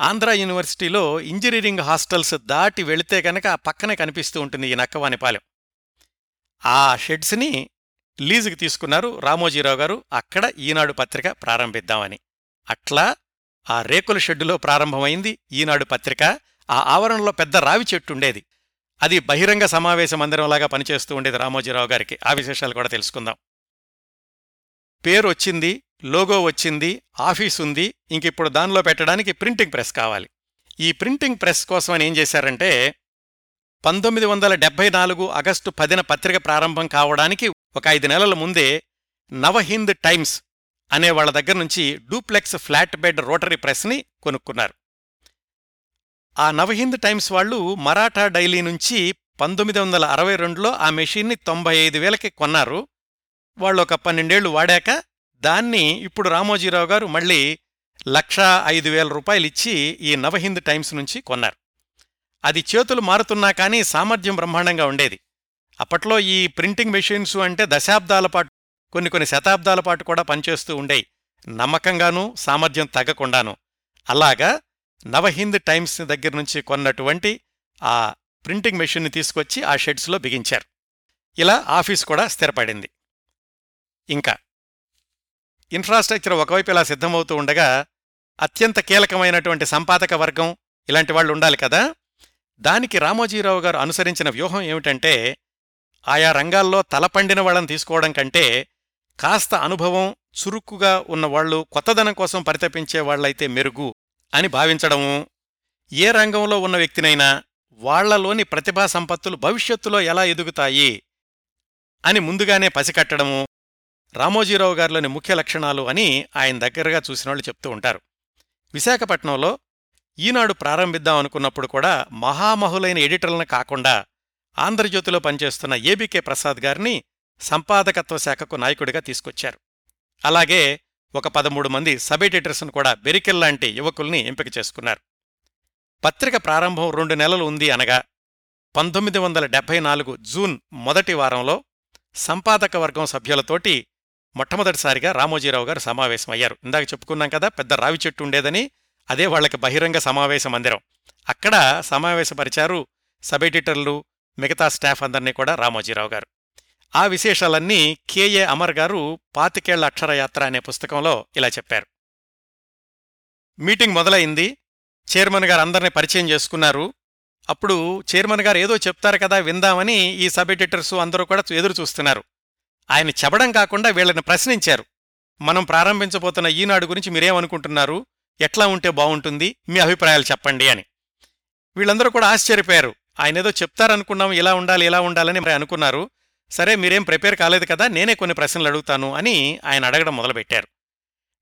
ఆంధ్ర యూనివర్సిటీలో ఇంజనీరింగ్ హాస్టల్స్ దాటి వెళితే కనుక ఆ పక్కనే కనిపిస్తూ ఉంటుంది ఈ నక్కవానిపాలెం. ఆ షెడ్స్ని లీజుకి తీసుకున్నారు రామోజీరావు గారు. అక్కడ ఈనాడు పత్రిక ప్రారంభిద్దామని. అట్లా ఆ రేకుల షెడ్డులో ప్రారంభమైంది ఈనాడు పత్రిక. ఆ ఆవరణలో పెద్ద రావి చెట్టుండేది అది బహిరంగ సమావేశ మందిరంలాగా పనిచేస్తూ ఉండేది రామోజీరావు గారికి. ఆ విశేషాలు కూడా తెలుసుకుందాం. పేరు వచ్చింది లోగో వచ్చింది ఆఫీస్ ఉంది. ఇంకిప్పుడు దానిలో పెట్టడానికి ప్రింటింగ్ ప్రెస్ కావాలి. ఈ ప్రింటింగ్ ప్రెస్ కోసం ఏం చేశారంటే పంతొమ్మిది వందల డెబ్బై నాలుగు ఆగస్టు పదిన పత్రిక ప్రారంభం కావడానికి ఒక ఐదు నెలల ముందే నవహింద్ టైమ్స్ అనే వాళ్ళ దగ్గర నుంచి డూప్లెక్స్ ఫ్లాట్ బెడ్ రోటరీ ప్రెస్ని కొనుక్కున్నారు. ఆ నవహింద్ టైమ్స్ వాళ్ళు మరాఠా డైలీ నుంచి పంతొమ్మిది వందల అరవై రెండులో ఆ మెషిన్ని తొంభై ఐదు వేలకి కొన్నారు. వాళ్ళు ఒక పన్నెండేళ్ళు వాడాక దాన్ని ఇప్పుడు రామోజీరావు గారు మళ్ళీ లక్షా ఐదు వేల రూపాయలిచ్చి ఈ నవహింద్ టైమ్స్ నుంచి కొన్నారు. అది చేతులు మారుతున్నా కానీ సామర్థ్యం బ్రహ్మాండంగా ఉండేది. అప్పట్లో ఈ ప్రింటింగ్ మెషీన్స్ అంటే దశాబ్దాల పాటు కొన్ని కొన్ని శతాబ్దాల పాటు కూడా పనిచేస్తూ ఉండేవి నమ్మకంగానూ సామర్థ్యం తగ్గకుండాను. అలాగా నవహింద్ టైమ్స్ దగ్గర నుంచి కొన్నటువంటి ఆ ప్రింటింగ్ మెషిన్ని తీసుకొచ్చి ఆ షెడ్స్లో బిగించారు. ఇలా ఆఫీస్ కూడా స్థిరపడింది. ఇంకా ఇన్ఫ్రాస్ట్రక్చర్ ఒకవైపు ఇలా సిద్ధమవుతూ ఉండగా అత్యంత కీలకమైనటువంటి సంపాదక వర్గం ఇలాంటి వాళ్ళు ఉండాలి కదా. దానికి రామోజీరావు గారు అనుసరించిన వ్యూహం ఏమిటంటే ఆయా రంగాల్లో తలపండిన వాళ్ళని తీసుకోవడం కంటే కాస్త అనుభవం చురుకుగా ఉన్నవాళ్ళు కొత్తదనం కోసం పరితపించే వాళ్ళైతే మెరుగు అని భావించడము. ఏ రంగంలో ఉన్న వ్యక్తినైనా వాళ్ళలోని ప్రతిభా సంపత్తులు భవిష్యత్తులో ఎలా ఎదుగుతాయి అని ముందుగానే పసికట్టడము రామోజీరావు గారిలోని ముఖ్య లక్షణాలు అని ఆయన దగ్గరగా చూసినోళ్ళు చెప్తూ ఉంటారు. విశాఖపట్నంలో ఈనాడు ప్రారంభిద్దాం అనుకున్నప్పుడు కూడా మహామహులైన ఎడిటర్లను కాకుండా ఆంధ్రజ్యోతిలో పనిచేస్తున్న ఏబీకే ప్రసాద్ గారిని సంపాదకత్వ శాఖకు నాయకుడిగా తీసుకొచ్చారు. అలాగే ఒక పదమూడు మంది సబ్ ఎడిటర్స్ను కూడా బెరికెల్లాంటి యువకుల్ని ఎంపిక చేసుకున్నారు. పత్రిక ప్రారంభం రెండు నెలలు ఉంది అనగా పంతొమ్మిది వందల డెబ్బై నాలుగు జూన్ మొదటి వారంలో సంపాదక వర్గం సభ్యులతోటి మొట్టమొదటిసారిగా రామోజీరావు గారు సమావేశమయ్యారు. ఇందాక చెప్పుకున్నాం కదా పెద్ద రావి చెట్టు ఉండేదని అదే వాళ్ళకి బహిరంగ సమావేశ మందిరం. అక్కడ సమావేశపరిచారు సబ్ ఎడిటర్లు మిగతా స్టాఫ్ అందరినీ కూడా రామోజీరావు గారు. ఆ విశేషాలన్నీ కేఏ అమర్ గారు పాతికేళ్ళ అక్షరయాత్ర అనే పుస్తకంలో ఇలా చెప్పారు. మీటింగ్ మొదలైంది. చైర్మన్ గారు అందరినీ పరిచయం చేసుకున్నారు. అప్పుడు చైర్మన్ గారు ఏదో చెప్తారు కదా విందామని ఈ సబ్ ఎడిటర్సు అందరూ కూడా ఎదురు చూస్తున్నారు. ఆయన చెప్పడం కాకుండా వీళ్ళని ప్రశ్నించారు. మనం ప్రారంభించబోతున్న ఈనాడు గురించి మీరేమనుకుంటున్నారు? ఎట్లా ఉంటే బాగుంటుంది? మీ అభిప్రాయాలు చెప్పండి అని. వీళ్ళందరూ కూడా ఆశ్చర్యపోయారు. ఆయన ఏదో చెప్తారనుకున్నాం ఇలా ఉండాలి ఇలా ఉండాలని మరి అనుకున్నారు. సరే మీరేం ప్రిపేర్ కాలేదు కదా నేనే కొన్ని ప్రశ్నలు అడుగుతాను అని ఆయన అడగడం మొదలుపెట్టారు.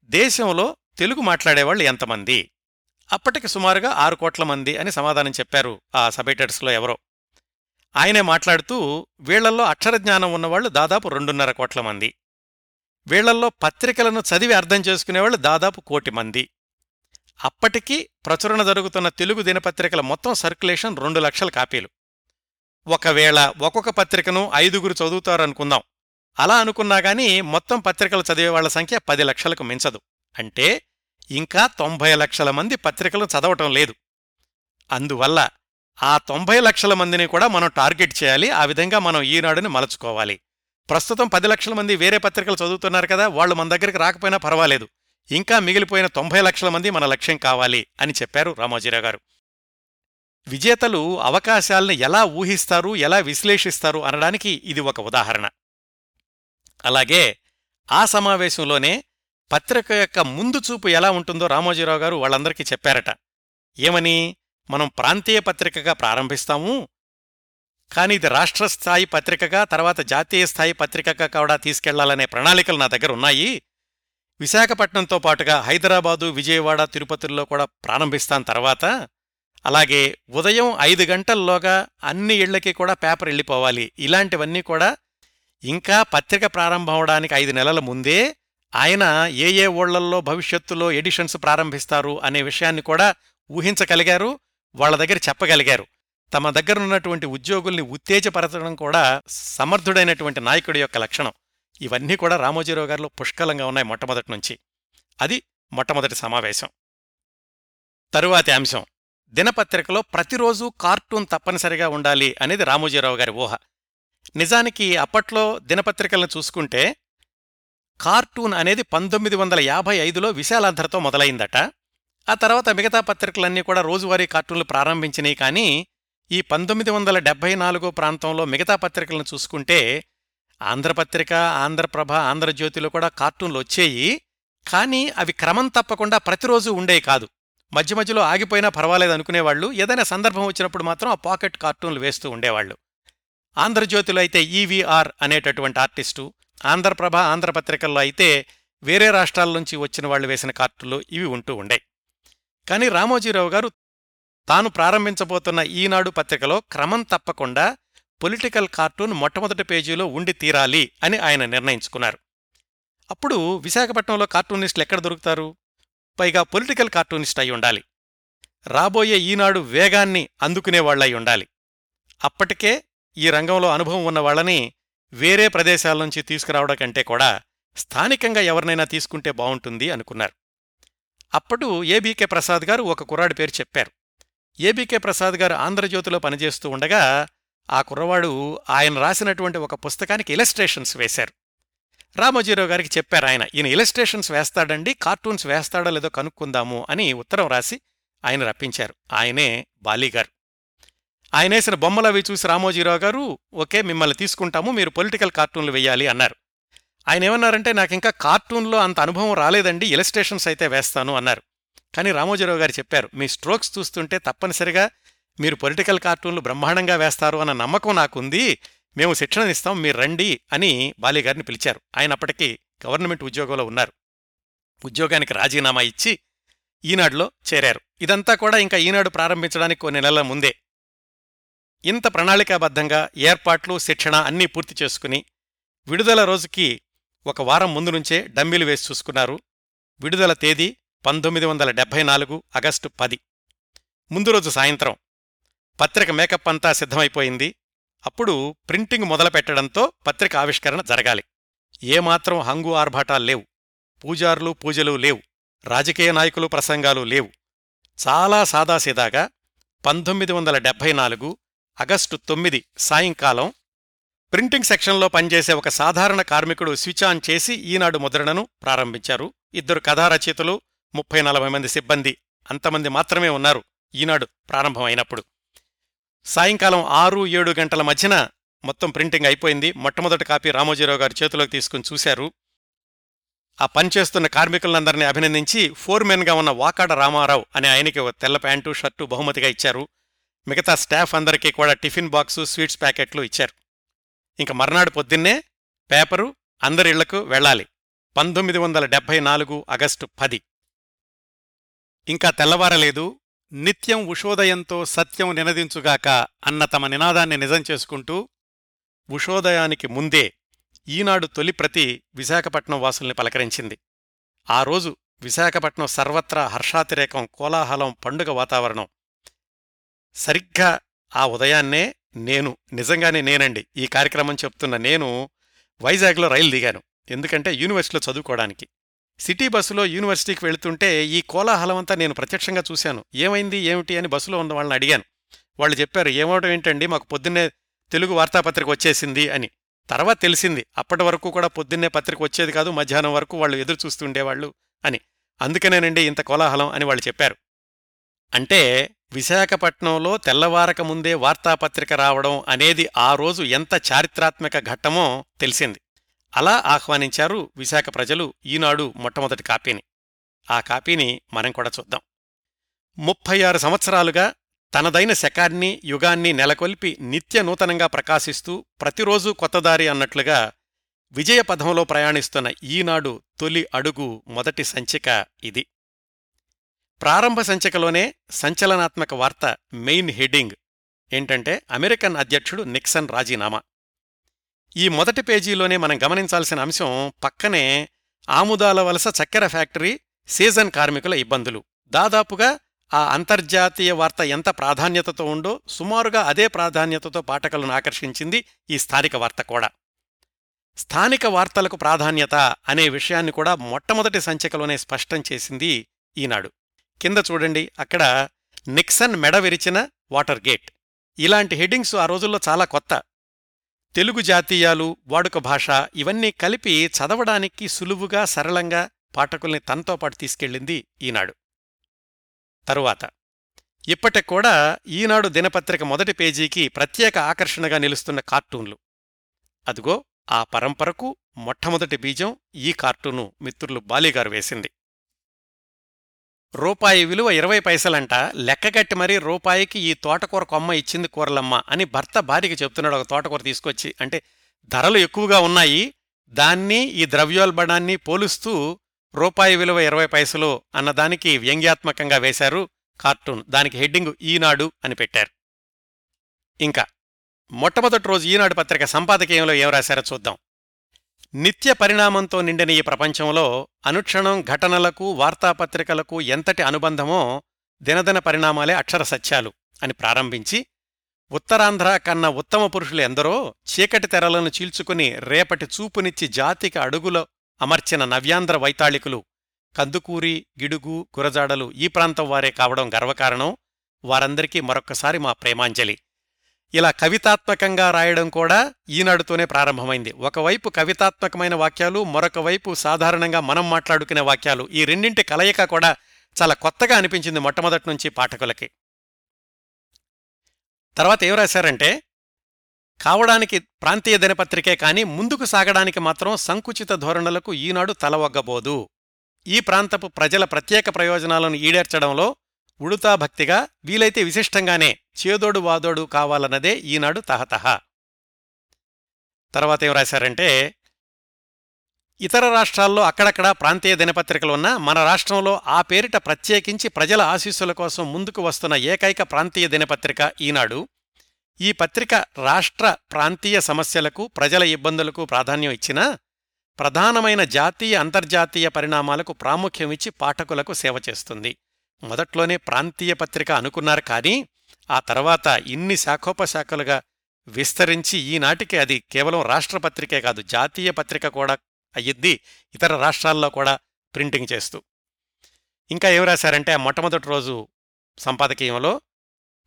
దేశంలో తెలుగు మాట్లాడేవాళ్ళు ఎంతమంది? అప్పటికి సుమారుగా ఆరు కోట్ల మంది అని సమాధానం చెప్పారు ఆ సబేటర్స్లో ఎవరో. ఆయనే మాట్లాడుతూ వీళ్ళల్లో అక్షరజ్ఞానం ఉన్నవాళ్ళు దాదాపు రెండున్నర కోట్ల మంది. వీళ్ళల్లో పత్రికలను చదివి అర్థం చేసుకునేవాళ్ళు దాదాపు కోటి మంది. అప్పటికి ప్రచురణ జరుగుతున్న తెలుగు దినపత్రికల మొత్తం సర్క్యులేషన్ రెండు లక్షల కాపీలు. ఒకవేళ ఒక్కొక్క పత్రికను ఐదుగురు చదువుతారనుకుందాం. అలా అనుకున్నా గాని మొత్తం పత్రికలు చదివేవాళ్ళ సంఖ్య పది లక్షలకు మించదు. అంటే ఇంకా తొంభై లక్షల మంది పత్రికలు చదవటం లేదు. అందువల్ల ఆ తొంభై లక్షల మందిని కూడా మనం టార్గెట్ చేయాలి. ఆ విధంగా మనం ఈనాడుని మలుచుకోవాలి. ప్రస్తుతం పది లక్షల మంది వేరే పత్రికలు చదువుతున్నారు కదా వాళ్ళు మన దగ్గరికి రాకపోయినా పర్వాలేదు. ఇంకా మిగిలిపోయిన తొంభై లక్షల మంది మన లక్ష్యం కావాలి అని చెప్పారు రామోజీరావు గారు. విజేతలు అవకాశాల్ని ఎలా ఊహిస్తారు ఎలా విశ్లేషిస్తారు అనడానికి ఇది ఒక ఉదాహరణ. అలాగే ఆ సమావేశంలోనే పత్రిక యొక్క ముందు చూపు ఎలా ఉంటుందో రామోజీరావు గారు వాళ్ళందరికీ చెప్పారట. ఏమని? మనం ప్రాంతీయ పత్రికగా ప్రారంభిస్తాము కానీ ఇది రాష్ట్ర స్థాయి పత్రికగా తర్వాత జాతీయ స్థాయి పత్రికగా కూడా తీసుకెళ్ళాలనే ప్రణాళికలు నా దగ్గర ఉన్నాయి. విశాఖపట్నంతో పాటుగా హైదరాబాదు విజయవాడ తిరుపతిల్లో కూడా ప్రారంభిస్తాం తర్వాత అలాగే ఉదయం ఐదు గంటల్లోగా అన్ని ఇళ్ళకి కూడా పేపర్ వెళ్ళిపోవాలి. ఇలాంటివన్నీ కూడా ఇంకా పత్రిక ప్రారంభం అవడానికి ఐదు నెలల ముందే ఆయన ఏ ఏ ఊళ్ళల్లో భవిష్యత్తులో ఎడిషన్స్ ప్రారంభిస్తారు అనే విషయాన్ని కూడా ఊహించగలిగారు వాళ్ళ దగ్గర చెప్పగలిగారు. తమ దగ్గరున్నటువంటి ఉద్యోగుల్ని ఉత్తేజపరచడం కూడా సమర్థుడైనటువంటి నాయకుడి యొక్క లక్షణం. ఇవన్నీ కూడా రామోజీరావు గారిలో పుష్కలంగా ఉన్నాయి మొట్టమొదటి నుంచి. అది మొట్టమొదటి సమావేశం. తరువాతి అంశం. దినపత్రికలో ప్రతిరోజు కార్టూన్ తప్పనిసరిగా ఉండాలి అనేది రామోజీరావు గారి ఊహ. నిజానికి అప్పట్లో దినపత్రికలను చూసుకుంటే కార్టూన్ అనేది పంతొమ్మిది వందల యాభై ఐదులో విశాలాంధ్రతో మొదలైందట. ఆ తర్వాత మిగతా పత్రికలన్నీ కూడా రోజువారీ కార్టూన్లు ప్రారంభించినాయి కానీ ఈ పంతొమ్మిది వందల డెబ్బై నాలుగో ప్రాంతంలో మిగతా పత్రికలను చూసుకుంటే ఆంధ్రపత్రిక ఆంధ్రప్రభ ఆంధ్రజ్యోతిలో కూడా కార్టూన్లు వచ్చేయి కానీ అవి క్రమం తప్పకుండా ప్రతిరోజు ఉండేవి కాదు. మధ్య మధ్యలో ఆగిపోయినా పర్వాలేదు అనుకునేవాళ్ళు. ఏదైనా సందర్భం వచ్చినప్పుడు మాత్రం ఆ పాకెట్ కార్టూన్లు వేస్తూ ఉండేవాళ్ళు. ఆంధ్రజ్యోతిలో అయితే ఈవీఆర్ అనేటటువంటి ఆర్టిస్టు ఆంధ్రప్రభ ఆంధ్రపత్రికల్లో అయితే వేరే రాష్ట్రాల నుంచి వచ్చిన వాళ్ళు వేసిన కార్టూన్లు ఇవి ఉంటూ ఉండే కానీ రామోజీరావు గారు తాను ప్రారంభించబోతున్న ఈనాడు పత్రికలో క్రమం తప్పకుండా పొలిటికల్ కార్టూన్ మొట్టమొదటి పేజీలో ఉండి తీరాలి అని ఆయన నిర్ణయించుకున్నారు. అప్పుడు విశాఖపట్నంలో కార్టూనిస్టులు ఎక్కడ దొరుకుతారు? పైగా పొలిటికల్ కార్టూనిస్ట్ అయి ఉండాలి. రాబోయే ఈనాడు వేగాన్ని అందుకునేవాళ్ళై ఉండాలి. అప్పటికే ఈ రంగంలో అనుభవం ఉన్న వాళ్ళని వేరే ప్రదేశాల నుంచి తీసుకురావడం కంటే కూడా స్థానికంగా ఎవరినైనా తీసుకుంటే బావుంటుంది అనుకున్నారు. అప్పుడు ఏబీకే ప్రసాద్ గారు ఒక కుర్రాడి పేరు చెప్పారు. ఏబీకే ప్రసాద్ గారు ఆంధ్రజ్యోతిలో పనిచేస్తూ ఉండగా ఆ కుర్రవాడు ఆయన రాసినటువంటి ఒక పుస్తకానికి ఇలస్ట్రేషన్స్ వేశారు. రామోజీరావు గారికి చెప్పారు ఆయన ఈయన ఇలస్ట్రేషన్స్ వేస్తాడండి కార్టూన్స్ వేస్తాడో లేదో కనుక్కుందాము అని ఉత్తరం రాసి ఆయన రప్పించారు. ఆయనే బాలీగారు. ఆయనేసిన బొమ్మలు అవి చూసి రామోజీరావు గారు ఓకే మిమ్మల్ని తీసుకుంటాము మీరు పొలిటికల్ కార్టూన్లు వెయ్యాలి అన్నారు. ఆయన ఏమన్నారంటే నాకింకా కార్టూన్లో అంత అనుభవం రాలేదండి ఇలస్ట్రేషన్స్ అయితే వేస్తాను అన్నారు. కానీ రామోజీరావు గారు చెప్పారు మీ స్ట్రోక్స్ చూస్తుంటే తప్పనిసరిగా మీరు పొలిటికల్ కార్టూన్లు బ్రహ్మాండంగా వేస్తారు అన్న నమ్మకం నాకుంది. మేము శిక్షణనిస్తాం మీరు రండి అని బాలిగారిని పిలిచారు. ఆయన అప్పటికి గవర్నమెంట్ ఉద్యోగంలో ఉన్నారు. ఉద్యోగానికి రాజీనామా ఇచ్చి ఈనాడులో చేరారు. ఇదంతా కూడా ఇంకా ఈనాడు ప్రారంభించడానికి కొన్ని నెలల ముందే. ఇంత ప్రణాళికాబద్ధంగా ఏర్పాట్లు శిక్షణ అన్నీ పూర్తి చేసుకుని విడుదల రోజుకి ఒక వారం ముందు నుంచే డమ్మీలు వేసి చూసుకున్నారు. విడుదల తేదీ పంతొమ్మిది వందల డెబ్బై నాలుగు ఆగస్టు పది. ముందు రోజు సాయంత్రం. పత్రిక మేకప్ అంతా సిద్ధమైపోయింది. అప్పుడు ప్రింటింగ్ మొదలుపెట్టడంతో పత్రిక ఆవిష్కరణ జరగాలి. ఏమాత్రం హంగు ఆర్భాటాలు లేవు. పూజార్లు పూజలు లేవు. రాజకీయ నాయకులు ప్రసంగాలు లేవు. చాలా సాదాసీదాగా పంతొమ్మిది వందల డెబ్భై నాలుగు ఆగస్టు తొమ్మిది సాయంకాలం ప్రింటింగ్ సెక్షన్లో పనిచేసే ఒక సాధారణ కార్మికుడు స్విచ్ ఆన్ చేసి ఈనాడు ముద్రణను ప్రారంభించారు. ఇద్దరు కథారచయితలు ముప్పై నలభై మంది సిబ్బంది అంతమంది మాత్రమే ఉన్నారు ఈనాడు ప్రారంభమైనప్పుడు. సాయంకాలం ఆరు ఏడు గంటల మధ్యన మొత్తం ప్రింటింగ్ అయిపోయింది. మొట్టమొదటి కాపీ రామోజీరావు గారి చేతిలోకి తీసుకుని చూశారు. ఆ పనిచేస్తున్న కార్మికులందరినీ అభినందించి ఫోర్మెన్గా ఉన్న వాకాడ రామారావు అనే ఆయనకి ఒక తెల్ల ప్యాంటు షర్టు బహుమతిగా ఇచ్చారు. మిగతా స్టాఫ్ అందరికీ కూడా టిఫిన్ బాక్సు స్వీట్స్ ప్యాకెట్లు ఇచ్చారు. ఇంక మర్నాడు పొద్దున్నే పేపరు అందరిళ్ళకు వెళ్ళాలి. పంతొమ్మిది వందల డెబ్బై నాలుగు ఆగస్టు పది. ఇంకా తెల్లవారలేదు. నిత్యం ఉషోదయంతో సత్యం నినదించుగాక అన్న తమ నినాదాన్ని నిజం చేసుకుంటూ ఉషోదయానికి ముందే ఈనాడు తొలి ప్రతి విశాఖపట్నం వాసుల్ని పలకరించింది. ఆ రోజు విశాఖపట్నం సర్వత్రా హర్షాతిరేకం కోలాహలం పండుగ వాతావరణం. సరిగ్గా ఆ ఉదయాన్నే నేను నిజంగానే నేనండి ఈ కార్యక్రమం చెప్తున్న నేను వైజాగ్లో రైలు దిగాను. ఎందుకంటే యూనివర్సిటీలో చదువుకోవడానికి. సిటీ బస్సులో యూనివర్సిటీకి వెళుతుంటే ఈ కోలాహలమంతా నేను ప్రత్యక్షంగా చూశాను. ఏమైంది ఏమిటి అని బస్సులో ఉన్న వాళ్ళని అడిగాను. వాళ్ళు చెప్పారు ఏమవడం ఏంటండి మాకు పొద్దున్నే తెలుగు వార్తాపత్రిక వచ్చేసింది అని. తర్వాత తెలిసింది అప్పటి వరకు కూడా పొద్దున్నే పత్రిక వచ్చేది కాదు మధ్యాహ్నం వరకు వాళ్ళు ఎదురు చూస్తుండేవాళ్ళు అని. అందుకనేనండి ఇంత కోలాహలం అని వాళ్ళు చెప్పారు. అంటే విశాఖపట్నంలో తెల్లవారక ముందే వార్తాపత్రిక రావడం అనేది ఆ రోజు ఎంత చారిత్రాత్మక ఘట్టమో తెలిసింది. అలా ఆహ్వానించారు విశాఖ ప్రజలు ఈనాడు మొట్టమొదటి కాపీని. ఆ కాపీని మనం కూడా చూద్దాం. ముప్పై ఆరు సంవత్సరాలుగా తనదైన శకాన్ని యుగాన్ని నెలకొల్పి నిత్య నూతనంగా ప్రకాశిస్తూ ప్రతిరోజూ కొత్తదారి అన్నట్లుగా విజయపథంలో ప్రయాణిస్తున్న ఈనాడు తొలి అడుగు మొదటి సంచిక ఇది. ప్రారంభ సంచికలోనే సంచలనాత్మక వార్త మెయిన్ హెడ్డింగ్. ఏంటంటే అమెరికన్ అధ్యక్షుడు నిక్సన్ రాజీనామా. ఈ మొదటి పేజీలోనే మనం గమనించాల్సిన అంశం పక్కనే ఆముదాల వలస చక్కెర ఫ్యాక్టరీ సీజన్ కార్మికుల ఇబ్బందులు. దాదాపుగా ఆ అంతర్జాతీయ వార్త ఎంత ప్రాధాన్యతతో ఉందో సుమారుగా అదే ప్రాధాన్యతతో పాఠకులను ఆకర్షించింది ఈ స్థానిక వార్త కూడా. స్థానిక వార్తలకు ప్రాధాన్యత అనే విషయాన్ని కూడా మొట్టమొదటి సంచికలోనే స్పష్టం చేసింది ఈనాడు. కింద చూడండి అక్కడ నిక్సన్ మెడ విరిచిన వాటర్ గేట్. ఇలాంటి హెడ్డింగ్స్ ఆ రోజుల్లో చాలా కొత్త. తెలుగు జాతీయాలు వాడుక భాష ఇవన్నీ కలిపి చదవడానికి సులువుగా సరళంగా పాఠకుల్ని తనతో పాటు తీసుకెళ్ళింది ఈనాడు. తరువాత. ఇప్పటికూడా ఈనాడు దినపత్రిక మొదటి పేజీకి ప్రత్యేక ఆకర్షణగా నిలుస్తున్న కార్టూన్లు. అదిగో ఆ పరంపరకు మొట్టమొదటి బీజం ఈ కార్టూను మిత్రులు బాలీగారు వేసింది. రూపాయి విలువ ఇరవై పైసలంట. లెక్కగట్టి మరీ రూపాయికి ఈ తోటకూర కొమ్మ ఇచ్చింది కూరలమ్మ అని భర్త భార్యకి చెప్తున్నాడు ఒక తోటకూర తీసుకొచ్చి. అంటే ధరలు ఎక్కువగా ఉన్నాయి. దాన్ని ఈ ద్రవ్యోల్బణాన్ని పోలుస్తూ రూపాయి విలువ ఇరవై పైసలు అన్నదానికి వ్యంగ్యాత్మకంగా వేశారు కార్టూన్. దానికి హెడ్డింగ్ ఈనాడు అని పెట్టారు. ఇంకా మొట్టమొదటి రోజు ఈనాడు పత్రిక సంపాదకీయంలో ఏం రాశారో చూద్దాం. నిత్య పరిణామంతో నిండిన ఈ ప్రపంచంలో అనుక్షణం ఘటనలకు వార్తాపత్రికలకు ఎంతటి అనుబంధమో దినదిన పరిణామాలే అక్షర సత్యాలు అని ప్రారంభించి ఉత్తరాంధ్ర కన్న ఉత్తమ పురుషులు ఎందరో చీకటి తెరలను చీల్చుకుని రేపటి చూపునిచ్చి జాతికి అడుగులో అమర్చిన నవ్యాంధ్ర వైతాళికులు కందుకూరి గిడుగు గురజాడలు ఈ ప్రాంతం వారే కావడం గర్వకారణం. వారందరికీ మరొక్కసారి మా ప్రేమాంజలి. ఇలా కవితాత్మకంగా రాయడం కూడా ఈనాడుతోనే ప్రారంభమైంది. ఒకవైపు కవితాత్మకమైన వాక్యాలు మరొక వైపు సాధారణంగా మనం మాట్లాడుకునే వాక్యాలు. ఈ రెండింటి కలయిక కూడా చాలా కొత్తగా అనిపించింది మొట్టమొదటి నుంచి పాఠకులకి. తర్వాత ఏం రాశారంటే కావడానికి ప్రాంతీయ దినపత్రికే కాని ముందుకు సాగడానికి మాత్రం సంకుచిత ధోరణులకు ఈనాడు తలవగ్గబోదు. ఈ ప్రాంతపు ప్రజల ప్రత్యేక ప్రయోజనాలను ఈడేర్చడంలో ఉడుతా భక్తిగా వీలైతే విశిష్టంగానే చేదోడు వాదోడు కావాలన్నదే ఈనాడు తహతహ. తర్వాత ఏం రాశారంటే ఇతర రాష్ట్రాల్లో అక్కడక్కడ ప్రాంతీయ దినపత్రికలున్నా మన రాష్ట్రంలో ఆ పేరిట ప్రత్యేకించి ప్రజల ఆశీస్సుల కోసం ముందుకు వస్తున్న ఏకైక ప్రాంతీయ దినపత్రిక ఈనాడు. ఈ పత్రిక రాష్ట్ర ప్రాంతీయ సమస్యలకు ప్రజల ఇబ్బందులకు ప్రాధాన్యం ఇచ్చినా ప్రధానమైన జాతీయ అంతర్జాతీయ పరిణామాలకు ప్రాముఖ్యమిచ్చి పాఠకులకు సేవ చేస్తుంది. మొదట్లోనే ప్రాంతీయ పత్రిక అనుకున్నారు కానీ ఆ తర్వాత ఇన్ని శాఖోపశాఖలుగా విస్తరించి ఈనాటికి అది కేవలం రాష్ట్రపత్రికే కాదు జాతీయ పత్రిక కూడా అయ్యిద్ది ఇతర రాష్ట్రాల్లో కూడా ప్రింటింగ్ చేస్తూ. ఇంకా ఏం రాశారంటే ఆ మొట్టమొదటి రోజు సంపాదకీయంలో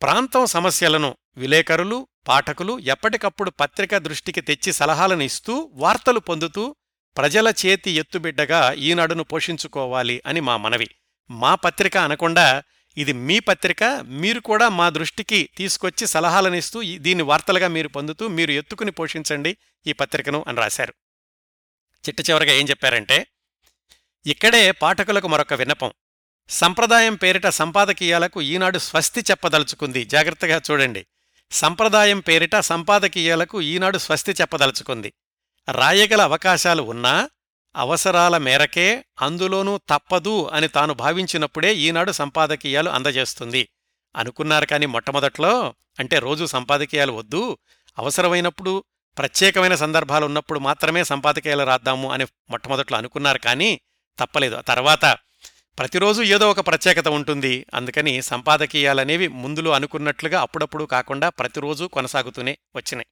ప్రాంతం సమస్యలను విలేకరులు పాఠకులు ఎప్పటికప్పుడు పత్రిక దృష్టికి తెచ్చి సలహాలను ఇస్తూ వార్తలు పొందుతూ ప్రజల చేతి ఎత్తుబిడ్డగా ఈనాడును పోషించుకోవాలి అని మా మనవి. మా పత్రిక అనకుండా ఇది మీ పత్రిక మీరు కూడా మా దృష్టికి తీసుకొచ్చి సలహాలనిస్తూ దీన్ని వార్తలుగా మీరు పొందుతూ మీరు ఎత్తుకుని పోషించండి ఈ పత్రికను అని రాశారు. చిట్ట చివరగా ఏం చెప్పారంటే ఇక్కడే పాఠకులకు మరొక విన్నపం. సంప్రదాయం పేరిట సంపాదకీయాలకు ఈనాడు స్వస్తి చెప్పదలుచుకుంది. జాగ్రత్తగా చూడండి. సంప్రదాయం పేరిట సంపాదకీయాలకు ఈనాడు స్వస్తి చెప్పదలుచుకుంది. రాయగల అవకాశాలు ఉన్నా అవసరాల మేరకే అందులోనూ తప్పదు అని తాను భావించినప్పుడే ఈనాడు సంపాదకీయాలు అందజేస్తుంది. అనుకున్నారు కాని మొట్టమొదట్లో అంటే రోజు సంపాదకీయాలు వద్దు అవసరమైనప్పుడు ప్రత్యేకమైన సందర్భాలు ఉన్నప్పుడు మాత్రమే సంపాదకీయాలు రాద్దాము అని మొట్టమొదట్లో అనుకున్నారు కానీ తప్పలేదు. ఆ తర్వాత ప్రతిరోజు ఏదో ఒక ప్రత్యేకత ఉంటుంది. అందుకని సంపాదకీయాలనేవి ముందులో అనుకున్నట్లుగా అప్పుడప్పుడు కాకుండా ప్రతిరోజు కొనసాగుతూనే వచ్చినాయి.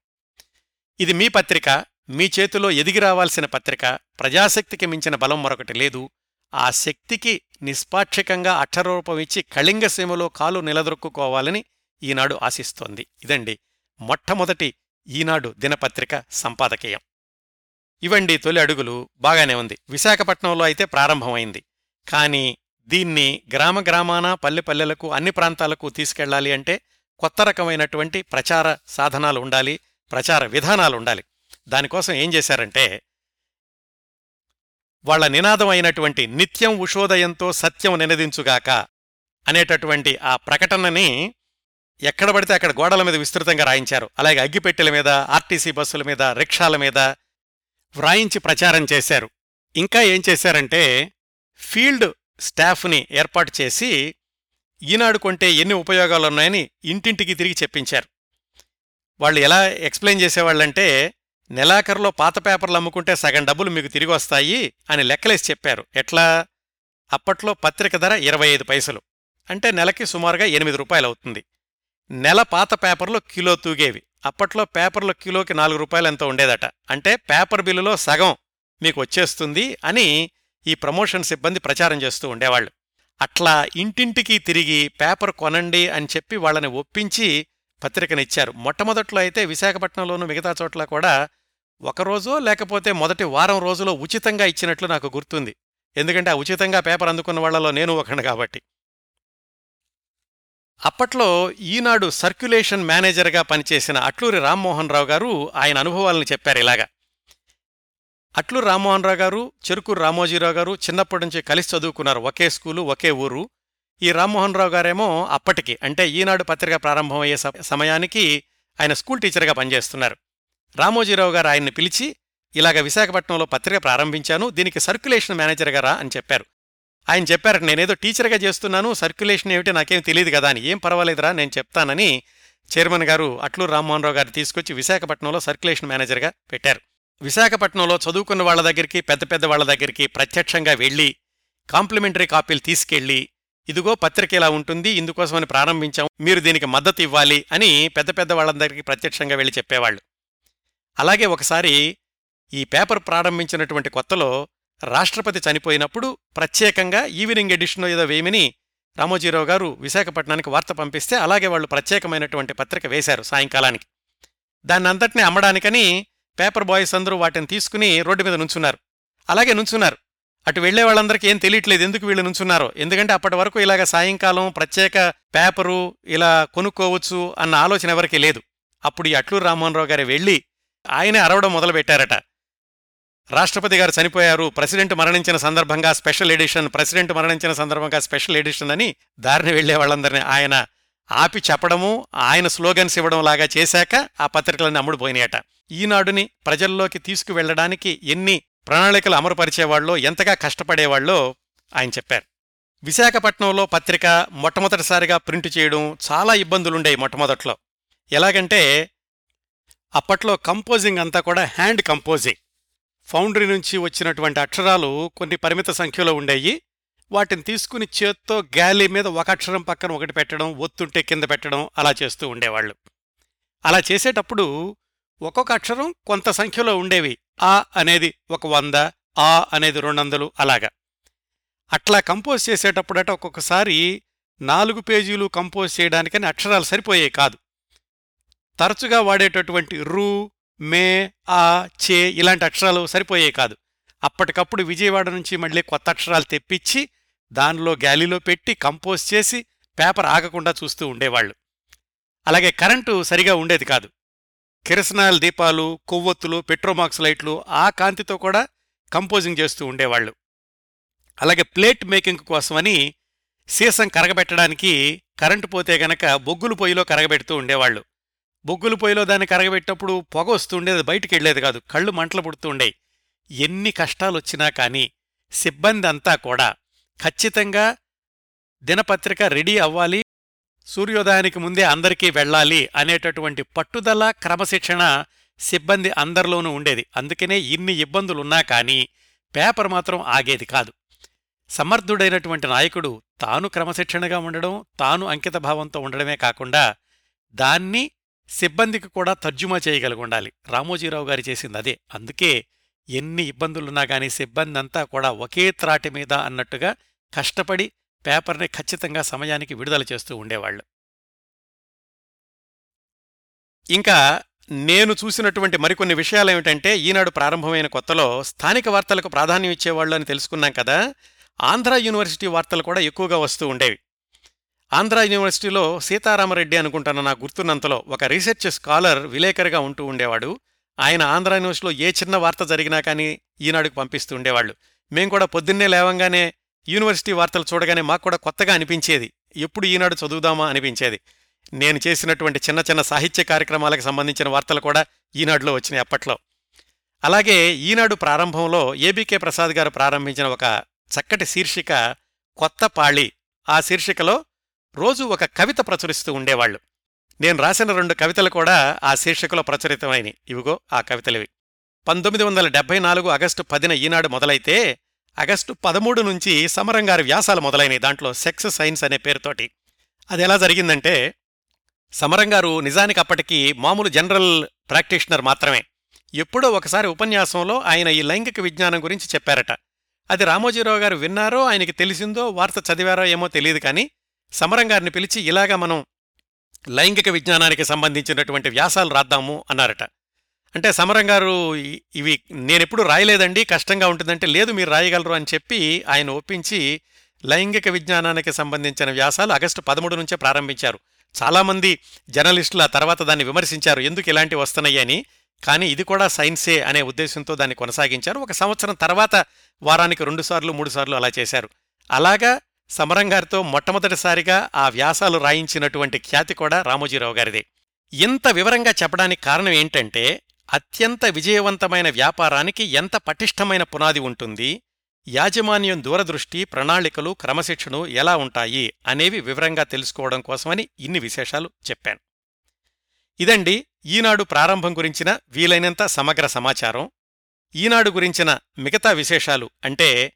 ఇది మీ పత్రిక. మీ చేతిలో ఎదిగి రావాల్సిన పత్రిక ప్రజాశక్తికి మించిన బలం మరొకటి లేదు. ఆ శక్తికి నిష్పాక్షికంగా అక్షరూపమిచ్చి కళింగ కళింగసీమలో కాలు నిలదొక్కుకోవాలని ఈనాడు ఆశిస్తోంది. ఇదండి మొట్టమొదటి ఈనాడు దినపత్రిక సంపాదకీయం. ఇవండి తొలి అడుగులు. బాగానే ఉంది. విశాఖపట్నంలో అయితే ప్రారంభమైంది. కానీ దీన్ని గ్రామ గ్రామాన పల్లె పల్లెలకు అన్ని ప్రాంతాలకు తీసుకెళ్ళాలి అంటే కొత్త రకమైనటువంటి ప్రచార సాధనాలు ఉండాలి ప్రచార విధానాలు ఉండాలి. దానికోసం ఏం చేశారంటే వాళ్ళ నినాదం అయినటువంటి నిత్యం ఉషోదయంతో సత్యం నినదించుగాక అనేటటువంటి ఆ ప్రకటనని ఎక్కడ పడితే అక్కడ గోడల మీద విస్తృతంగా రాయించారు. అలాగే అగ్గిపెట్టెల మీద ఆర్టీసీ బస్సుల మీద రిక్షాల మీద వ్రాయించి ప్రచారం చేశారు. ఇంకా ఏం చేశారంటే ఫీల్డ్ స్టాఫ్ని ఏర్పాటు చేసి ఈనాడు కొంటే ఎన్ని ఉపయోగాలున్నాయని ఇంటింటికి తిరిగి చెప్పించారు. వాళ్ళు ఎలా ఎక్స్ప్లెయిన్ చేసేవాళ్ళంటే నెలాఖరులో పాత పేపర్లు అమ్ముకుంటే సగం డబ్బులు మీకు తిరిగి వస్తాయి అని లెక్కలేసి చెప్పారు. ఎట్లా? అప్పట్లో పత్రిక ధర ఇరవై ఐదు పైసలు. అంటే నెలకి సుమారుగా ఎనిమిది రూపాయలు అవుతుంది. నెల పాత పేపర్లు కిలో తూగేవి. అప్పట్లో పేపర్లు కిలోకి నాలుగు రూపాయలు ఎంత ఉండేదట. అంటే పేపర్ బిల్లులో సగం మీకు వచ్చేస్తుంది అని ఈ ప్రమోషన్ సిబ్బంది ప్రచారం చేస్తూ ఉండేవాళ్ళు. అట్లా ఇంటింటికి తిరిగి పేపర్ కొనండి అని చెప్పి వాళ్ళని ఒప్పించి పత్రికనిచ్చారు మొట్టమొదట్లో అయితే విశాఖపట్నంలోనూ మిగతా చోట్ల కూడా ఒకరోజో లేకపోతే మొదటి వారం రోజులో ఉచితంగా ఇచ్చినట్లు నాకు గుర్తుంది. ఎందుకంటే ఆ ఉచితంగా పేపర్ అందుకున్న వాళ్ళలో నేను ఒకను కాబట్టి. అప్పట్లో ఈనాడు సర్క్యులేషన్ మేనేజర్గా పనిచేసిన అట్లూరి రామ్మోహన్ రావు గారు ఆయన అనుభవాలను చెప్పారు ఇలాగా. అట్లూరి రామ్మోహన్ రావు గారు చెరుకూరు రామోజీరావు గారు చిన్నప్పటి నుంచి కలిసి చదువుకున్నారు. ఒకే స్కూలు ఒకే ఊరు. ఈ రామ్మోహన్ రావు గారేమో అప్పటికి అంటే ఈనాడు పత్రిక ప్రారంభమయ్యే సమయానికి ఆయన స్కూల్ టీచర్గా పనిచేస్తున్నారు. రామోజీరావు గారు ఆయన్ని పిలిచి ఇలాగ విశాఖపట్నంలో పత్రిక ప్రారంభించాను దీనికి సర్క్యులేషన్ మేనేజర్గా రా అని చెప్పారు. ఆయన చెప్పారు నేనేదో టీచర్గా చేస్తున్నాను సర్క్యులేషన్ ఏమిటి నాకేం తెలియదు కదా అని ఏం పర్వాలేదురా నేను చెప్తానని చైర్మన్ గారు అట్లు రామ్మోహన్ రావు గారు తీసుకొచ్చి విశాఖపట్నంలో సర్క్యులేషన్ మేనేజర్గా పెట్టారు. విశాఖపట్నంలో చదువుకున్న వాళ్ళ దగ్గరికి పెద్ద పెద్ద వాళ్ళ దగ్గరికి ప్రత్యక్షంగా వెళ్ళి కాంప్లిమెంటరీ కాపీలు తీసుకెళ్ళి ఇదిగో పత్రిక ఇలా ఉంటుంది ఇందుకోసమని ప్రారంభించాం మీరు దీనికి మద్దతు ఇవ్వాలి అని పెద్ద పెద్ద వాళ్ళందరికీ ప్రత్యక్షంగా వెళ్ళి చెప్పేవాళ్ళు. అలాగే ఒకసారి ఈ పేపర్ ప్రారంభించినటువంటి కొత్తలో రాష్ట్రపతి చనిపోయినప్పుడు ప్రత్యేకంగా ఈవినింగ్ ఎడిషన్ ఏదో వేయమని రామోజీరావు గారు విశాఖపట్నానికి వార్త పంపిస్తే అలాగే వాళ్ళు ప్రత్యేకమైనటువంటి పత్రిక వేశారు సాయంకాలానికి. దాన్ని అంతటినీ అమ్మడానికని పేపర్ బాయ్స్ అందరూ వాటిని తీసుకుని రోడ్డు మీద నుంచున్నారు. అలాగే నుంచున్నారు. అటు వెళ్ళే వాళ్ళందరికీ ఏం తెలియట్లేదు ఎందుకు వీళ్ళు నుంచున్నారో. ఎందుకంటే అప్పటి వరకు ఇలాగ సాయంకాలం ప్రత్యేక పేపరు ఇలా కొనుక్కోవచ్చు అన్న ఆలోచన ఎవరికీ లేదు. అప్పుడు ఈ అట్లూరు రామ్మోహన్ రావు గారు వెళ్ళి ఆయనే అరవడం మొదలుపెట్టారట. రాష్ట్రపతి గారు చనిపోయారు ప్రెసిడెంట్ మరణించిన సందర్భంగా స్పెషల్ ఎడిషన్ ప్రెసిడెంట్ మరణించిన సందర్భంగా స్పెషల్ ఎడిషన్ అని దారిని వెళ్ళే వాళ్ళందరినీ ఆయన ఆపి చెప్పడము ఆయన స్లోగన్స్ ఇవ్వడం లాగా చేశాక ఆ పత్రికలన్నీ అమ్ముడుపోయినాయట. ఈనాడుని ప్రజల్లోకి తీసుకువెళ్ళడానికి ఎన్ని ప్రణాళికలు అమలుపరిచేవాళ్ళో ఎంతగా కష్టపడేవాళ్ళో ఆయన చెప్పారు. విశాఖపట్నంలో పత్రిక మొట్టమొదటిసారిగా ప్రింట్ చేయడం చాలా ఇబ్బందులుండేవి మొట్టమొదట్లో. ఎలాగంటే అప్పట్లో కంపోజింగ్ అంతా కూడా హ్యాండ్ కంపోజింగ్ ఫౌండరీ నుంచి వచ్చినటువంటి అక్షరాలు కొన్ని పరిమిత సంఖ్యలో ఉండేవి వాటిని తీసుకుని చేత్తో గాలి మీద ఒక అక్షరం పక్కన ఒకటి పెట్టడం ఒత్తుంటే కింద పెట్టడం అలా చేస్తూ ఉండేవాళ్ళు. అలా చేసేటప్పుడు ఒక్కొక్క అక్షరం కొంత సంఖ్యలో ఉండేవి. ఆ అనేది ఒక వంద ఆ అనేది రెండొందలు అలాగా. అట్లా కంపోజ్ చేసేటప్పుడట ఒక్కొక్కసారి నాలుగు పేజీలు కంపోజ్ చేయడానికని అక్షరాలు సరిపోయే కాదు. తరచుగా వాడేటటువంటి రు మే ఆ చే ఇలాంటి అక్షరాలు సరిపోయేవి కాదు. అప్పటికప్పుడు విజయవాడ నుంచి మళ్ళీ కొత్త అక్షరాలు తెప్పించి దానిలో గ్యాలీలో పెట్టి కంపోజ్ చేసి పేపర్ ఆగకుండా చూస్తూ ఉండేవాళ్ళు. అలాగే కరెంటు సరిగా ఉండేది కాదు. కిరసనాయిల్ దీపాలు కొవ్వొత్తులు పెట్రోమాక్స్ లైట్లు ఆ కాంతితో కూడా కంపోజింగ్ చేస్తూ ఉండేవాళ్ళు. అలాగే ప్లేట్ మేకింగ్ కోసమని సీసం కరగబెట్టడానికి కరెంటు పోతే గనక బొగ్గులు పొయ్యిలో కరగబెడుతూ ఉండేవాళ్ళు. బొగ్గులు పొయ్యిలో దాన్ని కరగబెట్టినప్పుడు పొగ వస్తుండేది బయటికి వెళ్ళేది కాదు కళ్ళు మంటలు పుడుతూ ఉండేవి ఎన్ని కష్టాలొచ్చినా కానీ సిబ్బంది అంతా కూడా ఖచ్చితంగా దినపత్రిక రెడీ అవ్వాలి సూర్యోదయానికి ముందే అందరికీ వెళ్ళాలి అనేటటువంటి పట్టుదల క్రమశిక్షణ సిబ్బంది అందరిలోనూ ఉండేది. అందుకనే ఇన్ని ఇబ్బందులున్నా కానీ పేపర్ మాత్రం ఆగేది కాదు. సమర్థుడైనటువంటి నాయకుడు తాను క్రమశిక్షణగా ఉండడం తాను అంకితభావంతో ఉండడమే కాకుండా దాన్ని సిబ్బందికి కూడా తర్జుమా చేయగలిగి ఉండాలి రామోజీరావు గారు చేసింది అదే. అందుకే ఎన్ని ఇబ్బందులున్నా కానీ సిబ్బంది అంతా కూడా ఒకే త్రాటి మీద అన్నట్టుగా కష్టపడి పేపర్ని ఖచ్చితంగా సమయానికి విడుదల చేస్తూ ఉండేవాళ్ళు. ఇంకా నేను చూసినటువంటి మరికొన్ని విషయాలు ఏమిటంటే ఈనాడు ప్రారంభమైన కొత్తలో స్థానిక వార్తలకు ప్రాధాన్యం ఇచ్చేవాళ్ళు అని తెలుసుకున్నాం కదా ఆంధ్ర యూనివర్సిటీ వార్తలు కూడా ఎక్కువగా వస్తూ ఉండేవి. ఆంధ్ర యూనివర్సిటీలో సీతారామరెడ్డి అనుకుంటున్న నాకు గుర్తున్నంతలో ఒక రీసెర్చ్ స్కాలర్ విలేకరిగా ఉంటూ ఉండేవాడు. ఆయన ఆంధ్ర యూనివర్సిటీలో ఏ చిన్న వార్త జరిగినా కానీ ఈనాడుకు పంపిస్తూ ఉండేవాళ్ళు. మేం కూడా పొద్దున్నే లేవంగానే యూనివర్సిటీ వార్తలు చూడగానే మాకు కూడా కొత్తగా అనిపించేది. ఎప్పుడు ఈనాడు చదువుదామా అనిపించేది. నేను చేసినటువంటి చిన్న చిన్న సాహిత్య కార్యక్రమాలకు సంబంధించిన వార్తలు కూడా ఈనాడులో వచ్చినాయి అప్పట్లో. అలాగే ఈనాడు ప్రారంభంలో ఏబీకే ప్రసాద్ గారు ప్రారంభించిన ఒక చక్కటి శీర్షిక కొత్త పాళి. ఆ శీర్షికలో రోజు ఒక కవిత ప్రచురిస్తూ ఉండేవాళ్ళు. నేను రాసిన రెండు కవితలు కూడా ఆ శీర్షికలో ప్రచురితమైనవి ఇవిగో ఆ కవితలివి. పంతొమ్మిది వందల డెబ్బై నాలుగు ఆగస్టు పదిన ఈనాడు మొదలైతే ఆగస్టు పదమూడు నుంచి సమరం గారి వ్యాసాలు మొదలైనవి దాంట్లో సెక్స్ సైన్స్ అనే పేరుతోటి. అది ఎలా జరిగిందంటే సమరం గారు నిజానికి అప్పటికి మామూలు జనరల్ ప్రాక్టీషనర్ మాత్రమే. ఎప్పుడో ఒకసారి ఉపన్యాసంలో ఆయన ఈ లైంగిక విజ్ఞానం గురించి చెప్పారట. అది రామోజీరావు గారు విన్నారో ఆయనకి తెలిసిందో వార్త చదివారో ఏమో తెలియదు కానీ సమరం గారిని పిలిచి ఇలాగా మనం లైంగిక విజ్ఞానానికి సంబంధించినటువంటి వ్యాసాలు రాద్దాము అన్నారట. అంటే సమరం గారు ఇవి నేనెప్పుడు రాయలేదండి కష్టంగా ఉంటుందంటే లేదు మీరు రాయగలరు అని చెప్పి ఆయన ఒప్పించి లైంగిక విజ్ఞానానికి సంబంధించిన వ్యాసాలు ఆగస్టు పదమూడు నుంచే ప్రారంభించారు. చాలామంది జర్నలిస్టులు ఆ తర్వాత దాన్ని విమర్శించారు ఎందుకు ఇలాంటివి వస్తున్నాయని కానీ ఇది కూడా సైన్సే అనే ఉద్దేశంతో దాన్ని కొనసాగించారు. ఒక సంవత్సరం తర్వాత వారానికి రెండుసార్లు మూడుసార్లు అలా చేశారు. అలాగా సమరం గారితో మొట్టమొదటిసారిగా ఆ వ్యాసాలు రాయించినటువంటి ఖ్యాతి కూడా రామోజీరావు గారిదే. ఇంత వివరంగా చెప్పడానికి కారణం ఏంటంటే అత్యంత విజయవంతమైన వ్యాపారానికి ఎంత పటిష్టమైన పునాది ఉంటుంది? యాజమాన్యం దూరదృష్టి ప్రణాళికలు క్రమశిక్షణు ఎలా ఉంటాయి? అనేవి వివరంగా తెలుసుకోవడం కోసమని ఇన్ని విశేషాలు చెప్పాను. ఇదండి ఈనాడు ప్రారంభం గురించిన వీలైనంత సమగ్ర సమాచారం. ఈనాడు గురించిన మిగతా విశేషాలు అంటే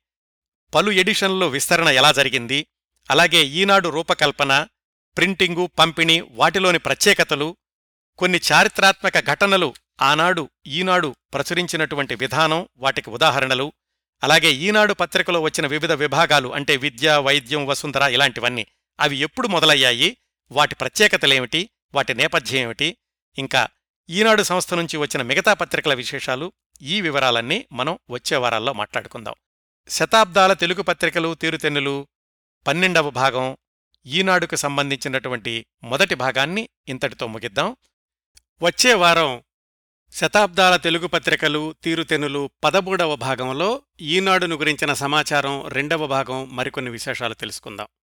పలు ఎడిషన్లో విస్తరణ ఎలా జరిగింది? అలాగే ఈనాడు రూపకల్పన ప్రింటింగు పంపిణీ వాటిలోని ప్రత్యేకతలు కొన్ని చారిత్రాత్మక ఘటనలు ఆనాడు ఈనాడు ప్రచురించినటువంటి విధానం వాటికి ఉదాహరణలు అలాగే ఈనాడు పత్రికలో వచ్చిన వివిధ విభాగాలు అంటే విద్య వైద్యం వసుంధర ఇలాంటివన్నీ అవి ఎప్పుడు మొదలయ్యాయి? వాటి ప్రత్యేకతలేమిటి? వాటి నేపథ్యం ఏమిటి ఇంకా ఈనాడు సంస్థ నుంచి వచ్చిన మిగతా పత్రికల విశేషాలు ఈ వివరాలన్నీ మనం వచ్చే వారాల్లో మాట్లాడుకుందాం. శతాబ్దాల తెలుగు పత్రికలు తీరుతెన్నులు పన్నెండవ భాగం ఈనాడుకు సంబంధించినటువంటి మొదటి భాగాన్ని ఇంతటితో ముగిద్దాం. వచ్చే వారం శతాబ్దాల తెలుగు పత్రికలు తీరుతెనులు పదమూడవ భాగంలో ఈనాడును గురించిన సమాచారం రెండవ భాగం మరికొన్ని విశేషాలు తెలుసుకుందాం.